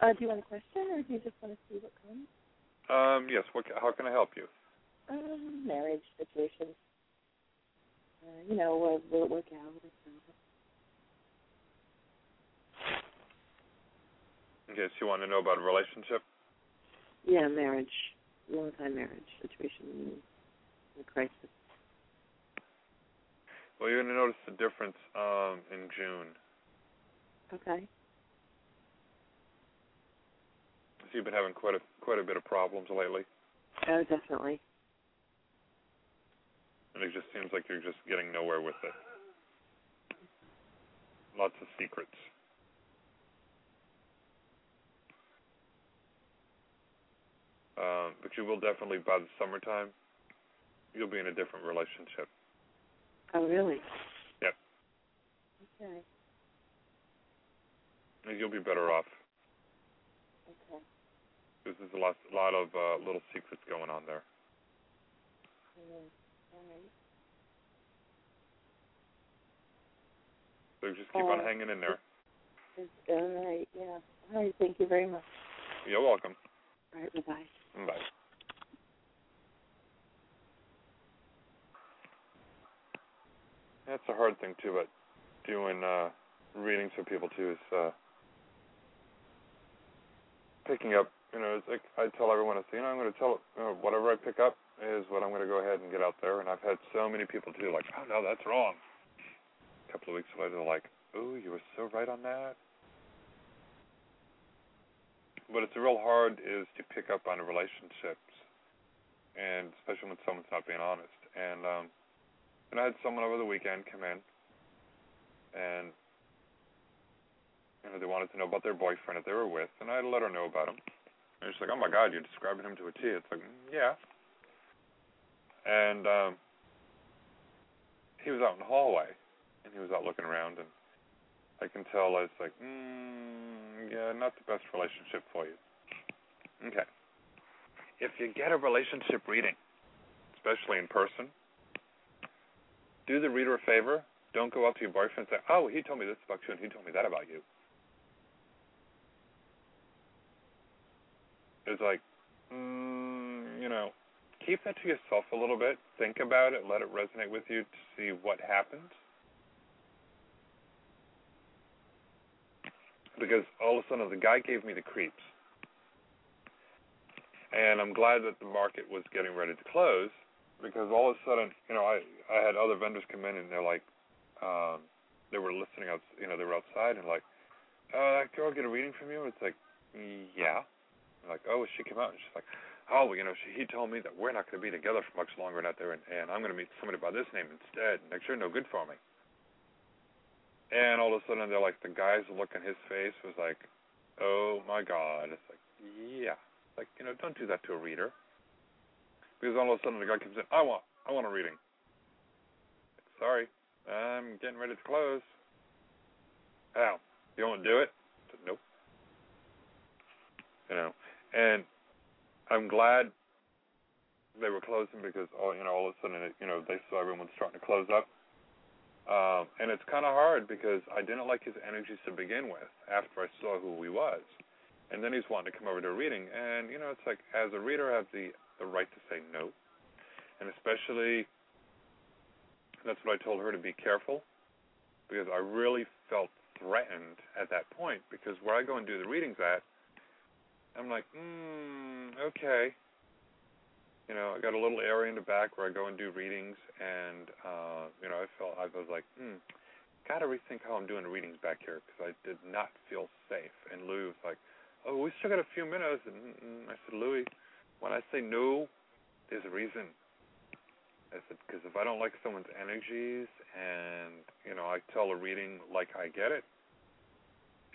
uh, do you want a question, or do you just want to see what comes? Um, yes, what, how can I help you? Um, marriage situation. Uh, you know, uh, will it work out? Or? Okay, so you want to know about a relationship? Yeah, marriage. Long time marriage situation. A crisis. Well, you're going to notice the difference um, in June. Okay. So you've been having quite a quite a bit of problems lately, Oh, definitely. and it just seems like you're just getting nowhere with it. Lots of secrets. Um, but you will definitely by the summertime, you'll be in a different relationship. Oh, really? Yep. Okay. And You'll be better off. Okay. Because there's a lot, a lot of uh, little secrets going on there. Mm, all right. So just keep on Uh, hanging in there. All right, Yeah. All right. Thank you very much. You're welcome. All right. Bye bye. That's a hard thing too, but doing uh readings for people too is uh picking up. You know, it's like I tell everyone, I say, you know, I'm going to tell you know, whatever I pick up is what I'm going to go ahead and get out there. And I've had so many people too, like, oh no, that's wrong. A couple of weeks later, they're like, oh, you were so right on that. But it's real hard is to pick up on relationships, and especially when someone's not being honest. And um, and I had someone over the weekend come in, and you know they wanted to know about their boyfriend that they were with, and I let her know about him. And she's like, "Oh my God, you're describing him to a T." It's like, mm, yeah. And um, he was out in the hallway, and he was out looking around, and I can tell it's like, mm, yeah, not the best relationship for you. Okay. If you get a relationship reading, especially in person, do the reader a favor. Don't go up to your boyfriend and say, "Oh, he told me this about you, and he told me that about you." It's like, mm, you know, keep that to yourself a little bit. Think about it. Let it resonate with you to see what happens. Because all of a sudden, the guy gave me the creeps. And I'm glad that the market was getting ready to close because all of a sudden, you know, I I had other vendors come in and they're like, um, they were listening out, you know, they were outside and like, uh, that girl get a reading from you? It's like, yeah. I'm like, oh, she came out and she's like, oh, you know, she, he told me that we're not going to be together for much longer out there, and, and I'm going to meet somebody by this name instead. And like, sure, no good for me. And all of a sudden, they're like, the guy's look on his face was like, oh my god. It's like, yeah, like you know, don't do that to a reader. Because all of a sudden, the guy comes in, I want, I want a reading. Sorry, I'm getting ready to close. How? You want to do it? Said, nope. You know, and I'm glad they were closing because all you know all of a sudden it, you know they saw everyone starting to close up. Um, and it's kind of hard because I didn't like his energies to begin with. After I saw who he was, and then he's wanting to come over to a reading, and you know it's like as a reader I have the the right to say no, and especially that's what I told her to be careful because I really felt threatened at that point because where I go and do the readings at, I'm like, mm, okay. You know, I got a little area in the back where I go and do readings, and uh, you know, I felt I was like, hmm, got to rethink how I'm doing the readings back here because I did not feel safe. And Louis was like, oh, we still got a few minutes, and I said, Louis, when I say no, there's a reason. I said, because if I don't like someone's energies, and you know, I tell a reading like I get it,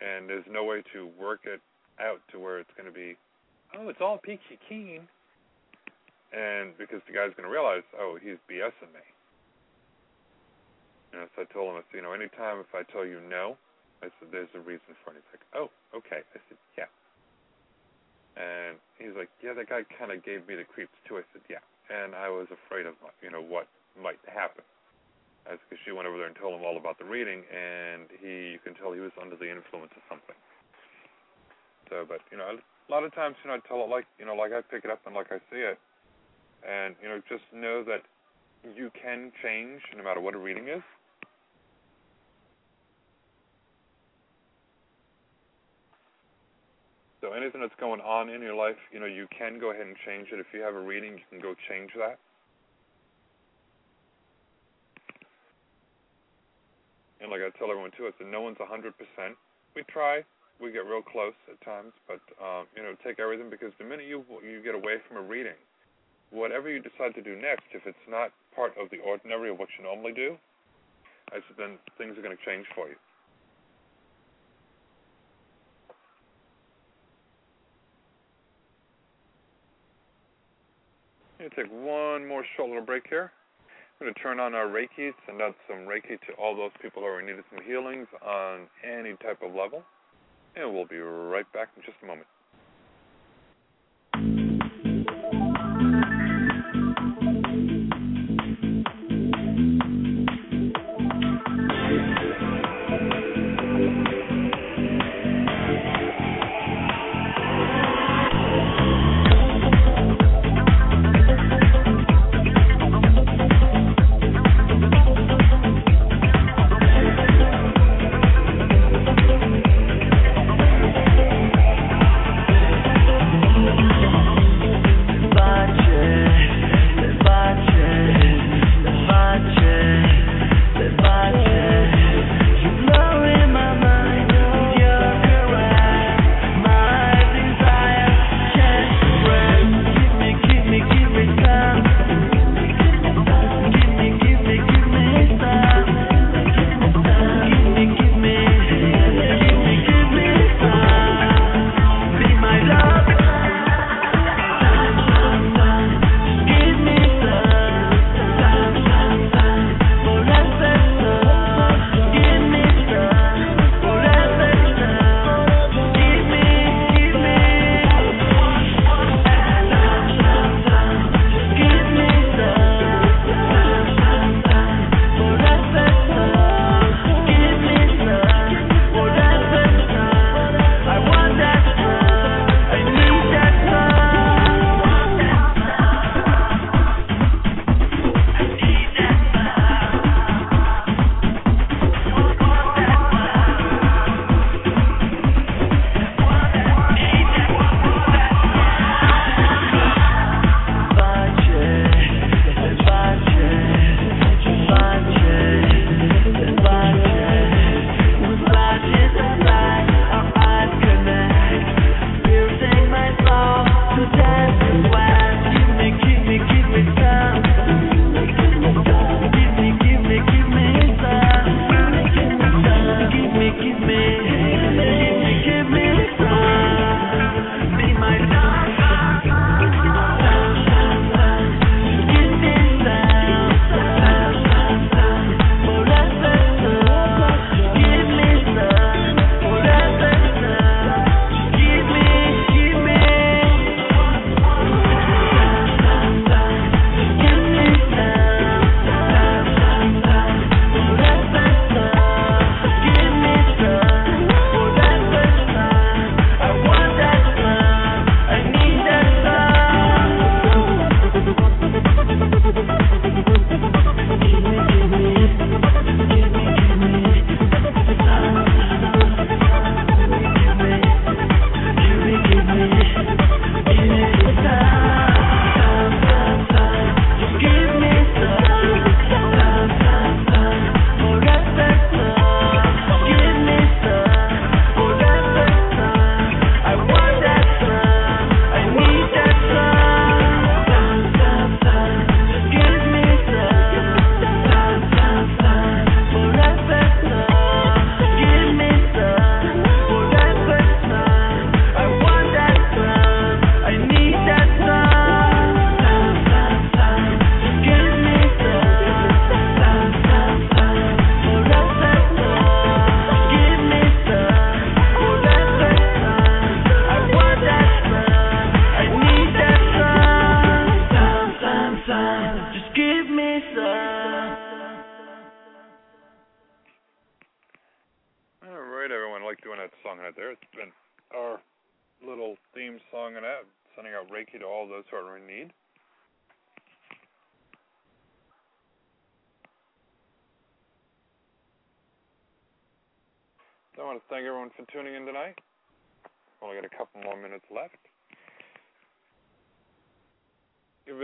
and there's no way to work it out to where it's going to be, oh, it's all peachy keen, and because the guy's going to realize, oh, he's BSing me. Know, so I told him, I said, you know, anytime if I tell you no, I said, there's a reason for it. He's like, oh, okay. I said, yeah. And he's like, yeah, that guy kind of gave me the creeps too. I said, yeah. And I was afraid of, you know, what might happen. That's because she went over there and told him all about the reading, and he, you can tell he was under the influence of something. So, but you know, a lot of times, you know, I tell it like, you know, like I pick it up and like I see it, and you know, just know that you can change no matter what a reading is. So anything that's going on in your life, you know, you can go ahead and change it. If you have a reading, you can go change that. And like I tell everyone too, I said no one's a hundred percent. We try, we get real close at times, but um, you know, take everything because the minute you you get away from a reading, whatever you decide to do next, if it's not part of the ordinary of what you normally do, I said then things are going to change for you. I'm going to take one more short little break here. I'm going to turn on our Reiki, send out some Reiki to all those people who are in need of some healings on any type of level. And we'll be right back in just a moment.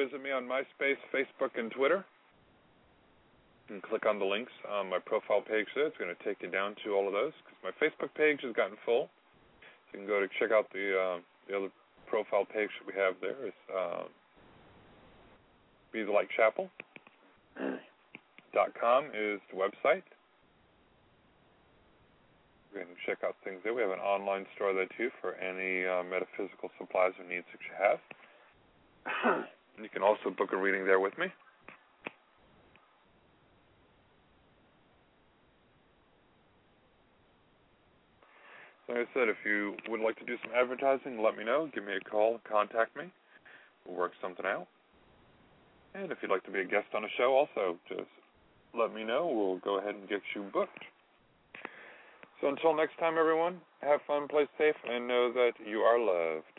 Visit me on MySpace, Facebook, and Twitter. And click on the links on my profile page there. It's going to take you down to all of those because my Facebook page has gotten full. So you can go to check out the uh, the other profile page that we have there. It's uh, Be the Light Chapel. dot com is the website. You can check out things there. We have an online store there too for any uh, metaphysical supplies or needs that you have. You can also book a reading there with me. Like I said, if you would like to do some advertising, let me know. Give me a call. Contact me. We'll work something out. And if you'd like to be a guest on a show, also just let me know. We'll go ahead and get you booked. So until next time, everyone, have fun, play safe, and know that you are loved.